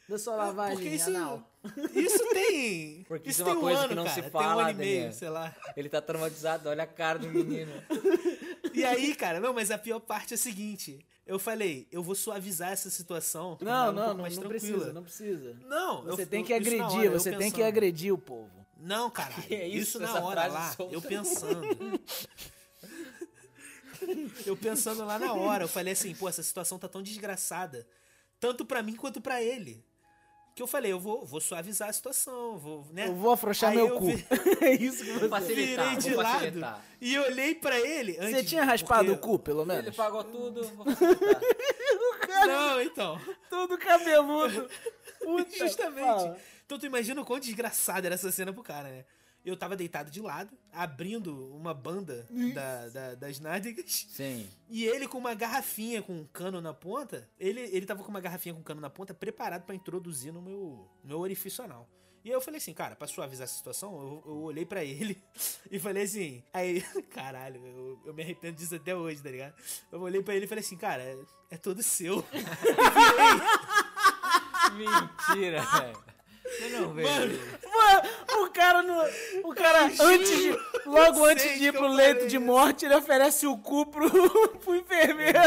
Da sua lavagem porque isso, anal. isso tem. *laughs* Porque isso isso é uma tem um coisa ano, que não se cara, fala, Tem um ano e meio, Daniel. sei lá. Ele tá traumatizado, olha a cara do menino. *laughs* E aí, cara, não, mas a pior parte é o seguinte. Eu falei, eu vou suavizar essa situação. Não, torná-la um não, pouco não, não precisa, não precisa. Não, Você eu- tem que agredir, hora, você tem que agredir o povo. Não. *laughs* Que é isso, isso, na hora lá, solta? eu pensando. eu pensando lá na hora, eu falei assim, pô, essa situação tá tão desgraçada, tanto pra mim quanto pra ele. Que eu falei, eu vou, vou suavizar a situação, vou, né? Eu vou afrouxar Aí meu eu cu. vi- *laughs* é isso que você facilitar, virei de lado facilitar. e olhei pra ele. Você antes tinha de- raspado porque- o cu, pelo Ele menos? pagou tudo, vou facilitar. *laughs* Não, então. Todo cabeludo. *laughs* Justamente. fala. Então tu imagina o quão desgraçada era essa cena pro cara, né? Eu tava deitado de lado, abrindo uma banda da, da- das nádegas. Sim. E ele com uma garrafinha com um cano na ponta. Ele, ele tava com uma garrafinha com cano na ponta, preparado pra introduzir no meu, meu orifício anal. E aí eu falei assim, cara, pra suavizar essa situação, eu, eu olhei pra ele *laughs* e falei assim. Aí, *laughs* caralho, eu, eu me arrependo disso até hoje, tá ligado? Eu olhei pra ele e falei assim, cara, é, é todo seu. *laughs* Mentira, velho. Você não vê. Mano, Mano, o cara no. O cara, antes de. Logo Sei antes de ir pro eu leito de morte, ele oferece o cu pro, *laughs* pro enfermeiro.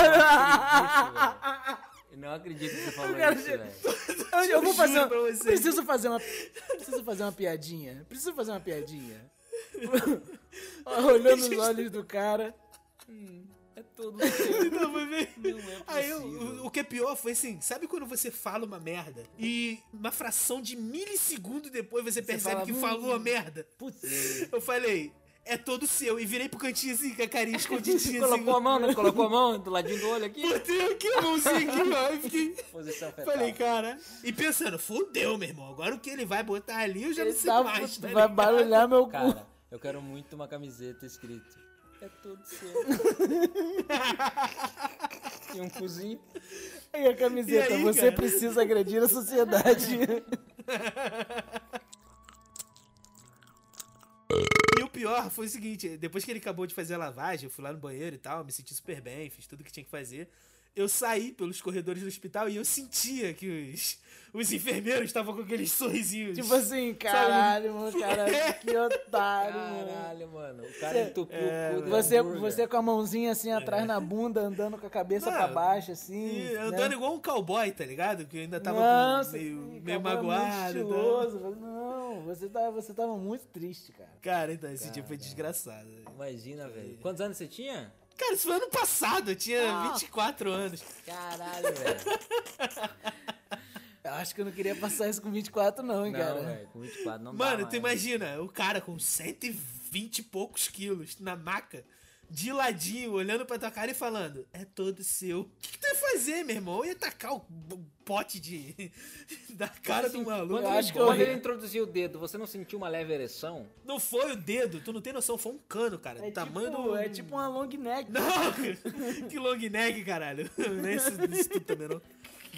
Eu não acredito que você falou cara isso, velho. Eu vou fazer. Uma, pra você. preciso fazer uma. Preciso fazer uma piadinha. Preciso fazer uma piadinha. *laughs* Olhando nos olhos do cara. É *laughs* Então, foi bem- Não é Aí o, o que é pior foi assim, sabe quando você fala uma merda e uma fração de milissegundo depois você, percebe fala, que "Hum, falou a merda? Putz. *laughs* Eu falei, é todo seu. E virei pro cantinho assim, com a carinha *laughs* escondidinha assim. Colocou a mão, né? Colocou a mão do ladinho do olho aqui. Botei aqui a mãozinha aqui, ó, e fiquei... Posição fetal. Falei, cara. E pensando, fudeu, meu irmão. Agora o que ele vai botar ali, eu já Ele não sei tá- mais. tá vai barulhar meu cu. Cara, eu quero muito uma camiseta escrito. É tudo seu. *laughs* e um cozinho. E a camiseta, E aí, você cara? precisa agredir a sociedade. E o pior foi o seguinte: depois que ele acabou de fazer a lavagem, eu fui lá no banheiro e tal, me senti super bem, fiz tudo que tinha que fazer. Eu saí pelos corredores do hospital e eu sentia que os, os enfermeiros estavam com aqueles sorrisinhos. tipo assim, caralho, mano, caralho, que *laughs* otário, mano. Caralho, mano. O cara entupiu É, o cu Você, você com a mãozinha assim atrás na bunda, andando com a cabeça Não, pra baixo, assim. E né? andando igual um cowboy, tá ligado? Que eu ainda tava Nossa, meio, meio magoado. e estiloso. Não, você, tá, você tava muito triste, cara. Cara, então esse dia foi desgraçado. Imagina, velho. Quantos anos você tinha? Cara, isso foi ano passado, eu tinha Ah. 24 anos. Caralho, velho. Eu acho que eu não queria passar isso com 24, não, hein, Não, cara. velho. Com 24 não dá Mano, mais. tu imagina, o cara com 120 e poucos quilos na maca, de ladinho, olhando pra tua cara e falando: É todo seu. *laughs* O que, que tu ia fazer, meu irmão? Eu ia tacar o pote de. *laughs* da cara do maluco. Quando, acho que quando ele introduziu o dedo, você não sentiu uma leve ereção? Não foi o dedo, tu não tem noção, foi um cano, cara. É, tamanho tipo, do. é tipo uma long neck. *laughs* Não! que long neck, caralho. Não é isso, isso tudo também, não.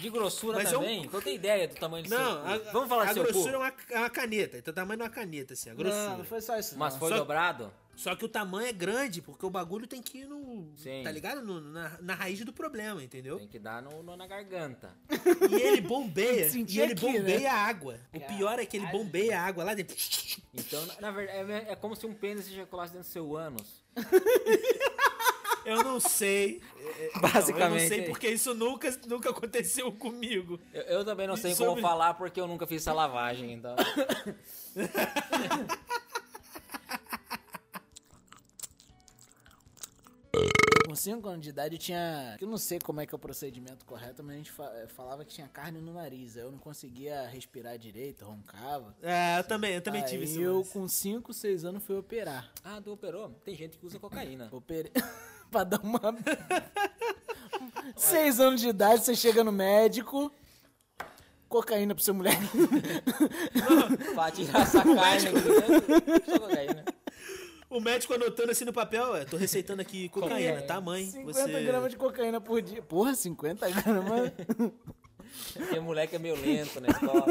De grossura Mas é um- também? Tem ideia do tamanho do seu Não, a, Vamos falar a do seu grossura é uma, é uma caneta. Então o tamanho de uma caneta, assim, a grossura. Não, não foi só isso. Mas não. foi Só- dobrado? Só que o tamanho é grande, porque o bagulho tem que ir no. Sim. Tá ligado? No- na, na raiz do problema, entendeu? Tem que dar no, no- na garganta. E ele bombeia. *laughs* E ele aqui, bombeia né? a água. O pior é que ele bombeia a água lá dentro. Então, na, na verdade, é, é como se um pênis ejaculasse dentro do seu ânus. *laughs* Eu não sei. É, é, não, eu Basicamente, não sei é porque isso nunca, nunca aconteceu comigo. Eu, eu também não E sei sobre- como falar porque eu nunca fiz essa lavagem, então. *laughs* Com 5 anos de idade eu tinha. Eu não sei como é que é o procedimento correto, mas a gente fa- eh, falava que tinha carne no nariz. aí Eu não conseguia respirar direito, roncava. É, eu também, eu também tive Aí esse eu, com 5, 6 anos, fui operar. Ah, tu operou? Tem gente que usa cocaína. Operei. *laughs* pra dar uma. *laughs* 6 anos de idade, você chega no médico. Cocaína pra sua mulher. *laughs* pra tirar essa *laughs* carne aqui dentro. Só cocaína. O médico anotando assim no papel, é, tô receitando aqui cocaína, Cocaína. tá, mãe? 50 Você... gramas de cocaína por dia. Porra, 50 gramas. Porque moleque é meio lento na escola.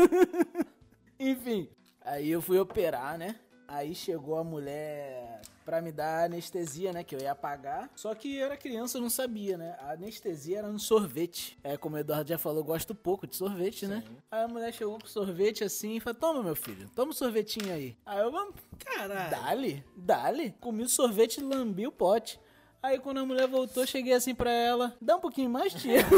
Enfim, aí eu fui operar, né? Aí chegou a mulher pra me dar anestesia, né? Que eu ia pagar. Só que eu era criança, eu não sabia, né? A anestesia era no sorvete. É, como o Eduardo já falou, eu gosto pouco de sorvete, né? Aí a mulher chegou com sorvete assim e falou: Toma, meu filho, toma um sorvetinho aí. Aí eu, Caralho. dale, dale. Comi o sorvete e lambi o pote. Aí quando a mulher voltou, cheguei assim pra ela: Dá um pouquinho mais, tia. *laughs*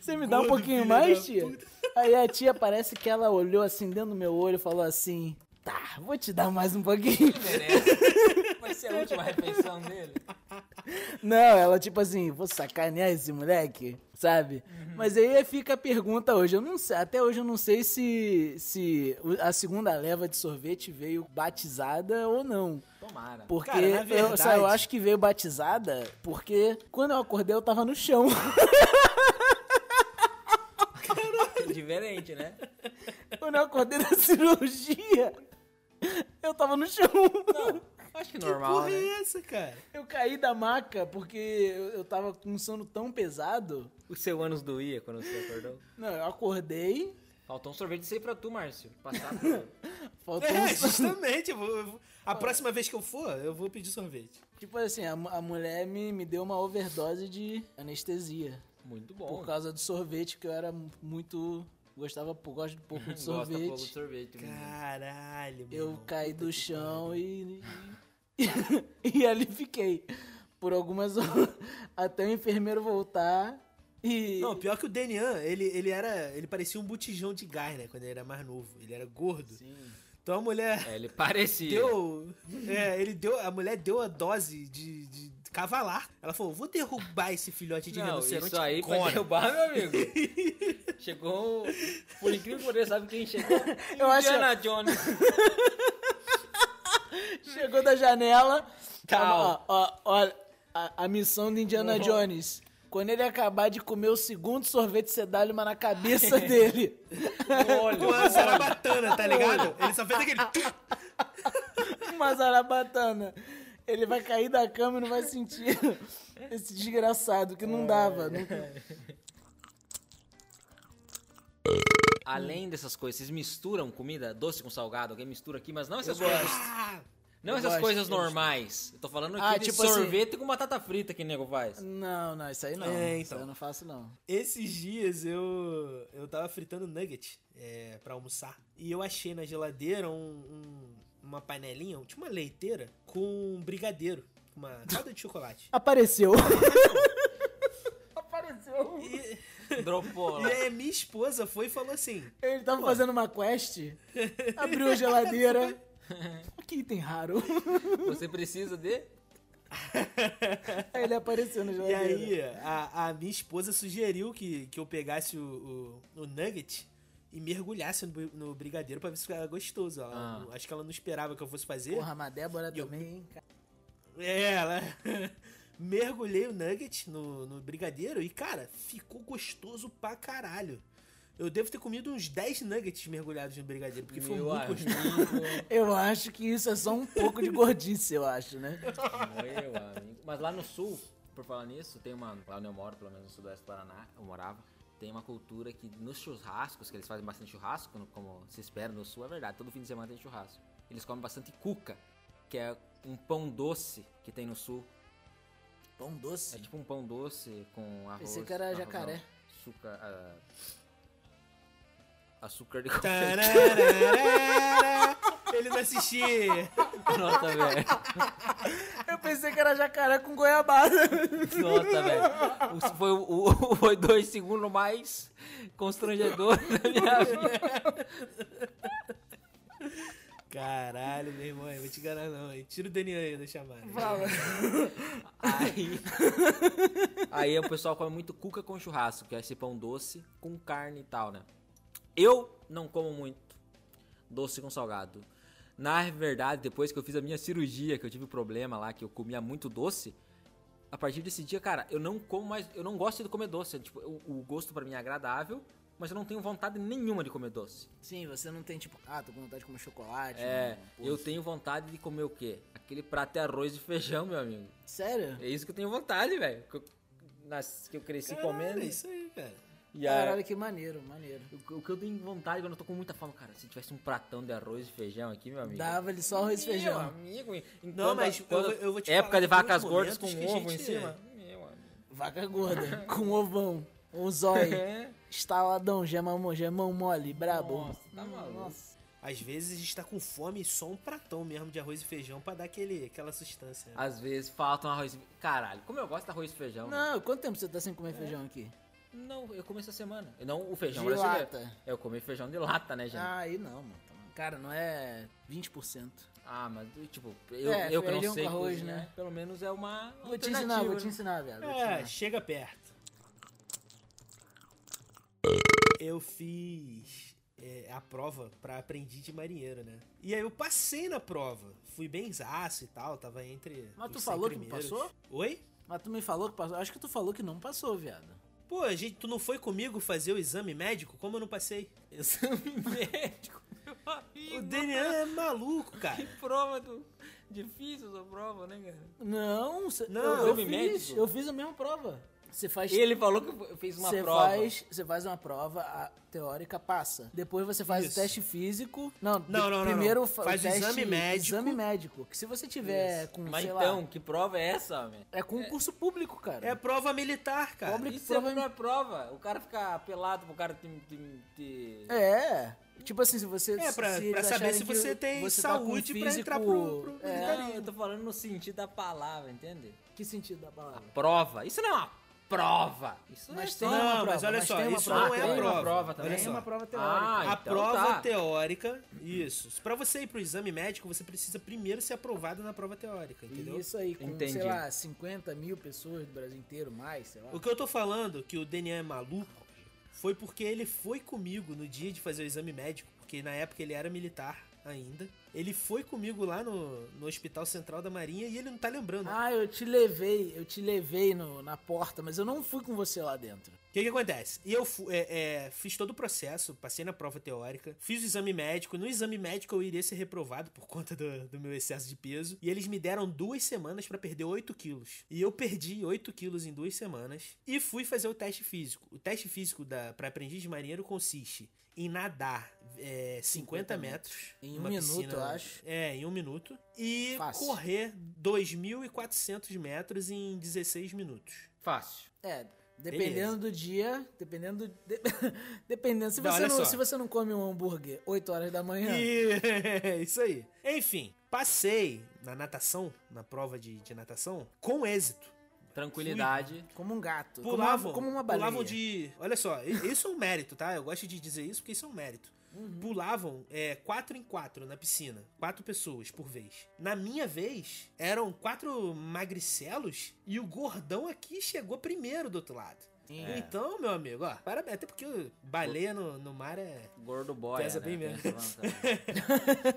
Você me dá um pouquinho mais, tia? puta. Aí a tia parece que ela olhou assim dentro do meu olho e falou assim: Tá, vou te dar mais um pouquinho. Vai ser a última refeição dele. Não, ela tipo assim, vou sacanear esse moleque, sabe? Mas aí fica a pergunta hoje. Eu não sei, até hoje eu não sei se, se a segunda leva de sorvete veio batizada ou não. Tomara. Porque Cara, na eu, só eu verdade- acho que veio batizada porque quando eu acordei eu tava no chão. *laughs* Diferente, né? *laughs* quando eu acordei da cirurgia, eu tava no chão. Não, acho que normal, Porra né? é essa, cara? Eu caí da maca porque eu, eu tava com um sono tão pesado. O seu ânus doía quando você acordou? Não, eu acordei, Faltou um sorvete de aí pra tu, Márcio. Passar *laughs* pro... faltou É, um justamente. eu vou- eu vou- a próxima vez que eu for, eu vou pedir sorvete. Tipo assim, a, a mulher me, me deu uma overdose de anestesia. Muito bom. Por causa do sorvete, que eu era mu- muito. Gostava, gosto pouco de *laughs* Gosta pouco de sorvete. sorvete. menino. Caralho, meu Eu caí do chão e. *laughs* E, e ali fiquei. Por algumas horas. *laughs* Até o enfermeiro voltar. E. Não, pior que o Denian, ele, ele era. Ele parecia um botijão de gás, né? Quando ele era mais novo. Ele era gordo. Sim. Então a mulher É, ele parecia. deu. É, ele deu. A mulher deu a dose de, de cavalar. Ela falou: vou derrubar esse filhote de Não, rinoceronte. isso aí pra Cona." derrubar, meu amigo. *laughs* Chegou, por incrível que pareça, sabe quem chegou? Eu acho- Indiana Jones. *laughs* Chegou da janela. Ó, ó, ó, a, a missão do Indiana Jones. Quando ele acabar de comer o segundo sorvete, você dá uma na cabeça *laughs* dele. Olha, Com a zarabatana, tá ligado? Ele só fez aquele. Uma zarabatana. Ele vai cair da cama e não vai sentir *laughs* esse desgraçado que não dava. Não- Além dessas coisas, vocês misturam comida doce com salgado? Alguém mistura aqui, mas não essas Eu coisas. gosto. Ah, Não Eu essas gosto, coisas normais. Eu tô falando Ah, aqui de tipo assim- sorvete com batata frita que o nego faz. Não, não, isso aí não. É, Isso então. aí eu não faço, não. Esses dias eu eu tava fritando nugget é, pra almoçar. E eu achei na geladeira um, um- uma panelinha, tipo uma leiteira, com brigadeiro. Uma calda de chocolate. *laughs* Apareceu. *laughs* Apareceu. E, Dropou *laughs* e lá. aí minha esposa foi e falou assim: Ele tava fazendo uma quest, abriu a geladeira. Que item raro. Você precisa de. Aí ele apareceu na E geladeira. aí, a, a minha esposa sugeriu que, que eu pegasse o, o, o nugget e mergulhasse no, bri- no brigadeiro pra ver se ficava gostoso. Ela, Ah. Acho que ela não esperava que eu fosse fazer. Porra, mas a Débora E eu- também, hein, cara. É, ela. *laughs* Mergulhei o nugget no, no brigadeiro e, cara, ficou gostoso pra caralho. Eu devo ter comido uns 10 nuggets mergulhados no brigadeiro, porque foi Meu muito amigo. gostoso. *laughs* Eu acho que isso é só um pouco de gordice, eu acho, né? Meu amigo. Mas lá no sul, por falar nisso, tem uma. Lá onde eu moro, pelo menos no sudoeste do Paraná, eu morava. Tem uma cultura que nos churrascos, que eles fazem bastante churrasco, como se espera no sul, é verdade. Todo fim de semana tem churrasco. Eles comem bastante cuca, que é um pão doce que tem no sul. Pão É doce. tipo um pão doce com arroz. Pensei que era arroz jacaré. não, Açúcar. ah, açúcar de *laughs* confeite. Tararara. Ele não assistia. Nota, velho. Eu pensei que era jacaré com goiabada. Nota, velho. Foi, o, *laughs* foi dois segundos mais constrangedores da minha *laughs* vida. Caralho, meu irmão, eu vou te enganar não, hein? Tira o Daniel aí da chamada. Aí, aí o pessoal come muito cuca com churrasco, que é esse pão doce com carne e tal, né? Eu não como muito doce com salgado. Na verdade, depois que eu fiz a minha cirurgia, que eu tive um problema lá, que eu comia muito doce, a partir desse dia, cara, eu não como mais, eu não gosto de comer doce. Tipo, o, o gosto pra mim é agradável, mas eu não tenho vontade nenhuma de comer doce. Sim, você não tem tipo, ah, tô com vontade de comer chocolate. É, eu tenho vontade de comer o quê? Aquele prato de arroz e feijão, meu amigo. Sério? É isso que eu tenho vontade, velho. Que eu, nas- que eu cresci Caralho, comendo. É isso aí, cara. E aí, Caralho, que maneiro, maneiro. o, o que eu tenho vontade quando eu tô com muita fome, cara, se tivesse um pratão de arroz e feijão aqui, meu amigo. Dava ele só arroz e Meu feijão. amigo, enquanto- Não, mas eu quando- vou- eu vou te época falar de vacas gordas com ovo em cima. Meu amigo. Vaca gorda, *laughs* com ovão, um zóio, É. estaladão, gemão, gemão mole, brabo. Nossa, tá maluco. Nossa. Às vezes a gente tá com fome e só um pratão mesmo de arroz e feijão pra dar aquele, aquela sustância. né? Às vezes falta um arroz e... Caralho, como eu gosto de arroz e feijão. mano. Não, quanto tempo você tá sem comer feijão aqui? Não, eu comi essa semana. Não o feijão De brasileiro. lata. Eu comi feijão de lata, né, gente? Ah, aí não, mano. Cara, não é 20%. Ah, mas tipo, eu, É, eu que não feijão sei arroz, cozinhar, né? pelo menos é uma Vou te ensinar, vou te né? ensinar, te É, ensinar. chega perto. Eu fiz é, a prova pra aprendiz de marinheiro, né? E aí eu passei na prova. Fui bem zaço e tal, tava entre. Mas tu os 100 falou que primeiros. passou? Oi? Mas tu me falou que passou. Acho que tu falou que não passou, viado. Pô, a gente, tu não foi comigo fazer o exame médico? Como eu não passei? *laughs* Exame médico, *laughs* meu amigo. O Daniel é maluco, *laughs* cara. Que prova do... difícil essa prova, né, cara? Não, cê, Não, eu, eu exame fiz. médico? Eu fiz a mesma prova. Você faz. Ele falou que fez uma Você prova. faz, você faz uma prova, a teórica passa. Depois você faz Isso. o teste físico. Não, Não, não, não, primeiro não. fa- Faz o teste, exame médico. Exame médico. Que se você tiver com, Mas sei então, lá, que prova é essa, homem? é concurso público, cara. É prova militar, cara. Pobre- Isso prova- não é prova. O cara fica pelado pro cara te... te, te... É. Tipo assim, se você. É, pra- se pra saber se você tem você tá saúde pra físico- entrar pro- pro É, Não, eu tô falando no sentido da palavra, entende? que sentido da palavra? Prova. Isso não é uma prova. Isso Mas é tem Não, prova, mas olha mas só, isso prova. não é Ah, tem a prova. prova também. Olha só. uma prova teórica. Ah, A então prova tá. teórica, isso. Pra você ir pro exame médico, você precisa primeiro ser aprovado na prova teórica, entendeu? Isso aí, com, Entendi. sei lá, 50 mil pessoas do Brasil inteiro, mais, sei lá. O que eu tô falando, que o Daniel é maluco, foi porque ele foi comigo no dia de fazer o exame médico, porque na época ele era militar ainda. Ele foi comigo lá no, no Hospital Central da Marinha e ele não tá lembrando. O Ah, eu te levei, eu te levei no- na porta, mas eu não fui com você lá dentro. que que acontece? E eu é, é, fiz todo o processo, passei na prova teórica, fiz o exame médico. No exame médico eu iria ser reprovado por conta do, do meu excesso de peso. E eles me deram duas semanas pra perder 8 quilos. E eu perdi 8 quilos em duas semanas. E fui fazer o teste físico. O teste físico da, pra aprendiz de marinheiro consiste em nadar é, 50, 50 metros. Em um minuto, eu acho. É, em um minuto. E Fácil. correr 2.400 metros em 16 minutos. Fácil. É, dependendo do dia, dependendo do, de- *laughs* dependendo se você não, se você não come um hambúrguer 8 horas da manhã. E *laughs* isso aí. Enfim, passei na natação, na prova de, de natação, com êxito. Tranquilidade. Como um gato. Pulavam, como uma, como uma baleia. pulavam de. Olha só, isso é um mérito, tá? Eu gosto de dizer isso porque isso é um mérito. Uhum. Pulavam é, quatro em quatro na piscina. Quatro pessoas por vez. Na minha vez, eram quatro magricelos e o gordão aqui chegou primeiro do outro lado. É. Então, meu amigo, ó, parabéns. Até porque baleia no, no mar é. Gordo boy. Pesa né? bem mesmo. vantagem.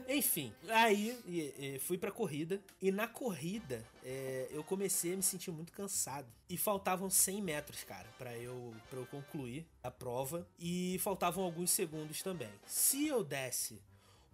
*laughs* Enfim, aí e- e fui pra corrida. E na corrida é, eu comecei a me sentir muito cansado. E faltavam 100 metros, cara, pra eu, pra eu concluir a prova. E faltavam alguns segundos também. Se eu desse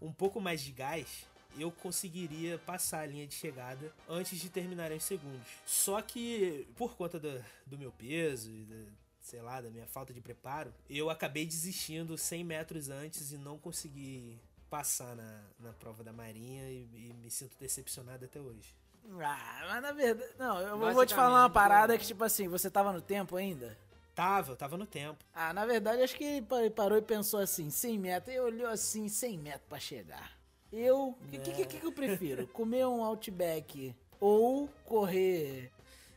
um pouco mais de gás, eu conseguiria passar a linha de chegada antes de terminar os segundos. Só que, por conta do, do meu peso e da, sei lá, da minha falta de preparo, eu acabei desistindo 100 metros antes e não consegui passar na, na prova da Marinha e, e me sinto decepcionado até hoje. Ah, mas na verdade. Não, eu vou- te falar uma parada que, tipo assim, você tava no tempo ainda? Tava, eu tava no tempo. Ah, na verdade, acho que ele pa- parou e pensou assim, 100 metros. E olhou assim, 100 metros pra chegar. Eu, o que, que, que, que eu prefiro? Comer um Outback ou correr...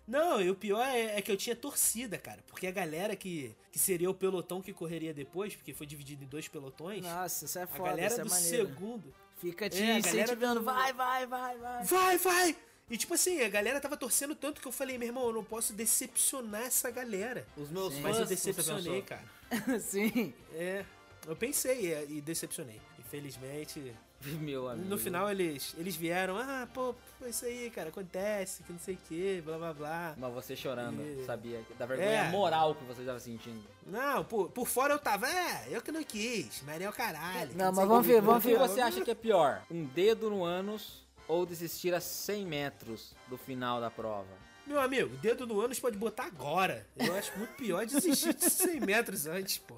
Não, e o pior é, é que eu tinha torcida, cara. Porque a galera que, que seria o pelotão que correria depois, porque foi dividido em dois pelotões, Nossa, isso é a foda, galera isso é do maneiro. segundo. Fica te É, a galera incentivando, do- vai, vai, vai, vai. Vai, vai! E tipo assim, a galera tava torcendo tanto que eu falei, meu irmão, eu não posso decepcionar essa galera. Os meus Sim. fãs. Mas eu decepcionei, cara. *laughs* Sim. É, eu pensei e, e decepcionei. Infelizmente, *laughs* Meu amigo. no final eles, eles vieram, ah, pô, foi isso aí, cara, acontece, que não sei o que, blá blá blá. Mas você chorando, E- sabia? Da vergonha É. moral que você estava sentindo. Não, por, por fora eu tava, é, eu que não quis, mas é o caralho. Não, mas vamos ver, vamos O que ver. você acha que é pior? Um dedo no ânus ou desistir a 100 metros do final da prova? Meu amigo, dedo no ânus pode botar agora. Eu acho muito pior desistir de 100 metros antes, pô.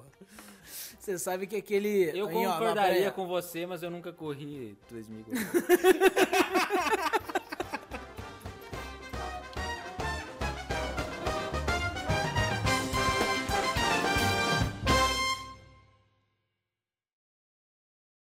Você sabe que aquele... Eu Aí, concordaria com você, mas eu nunca corri 2000. *laughs*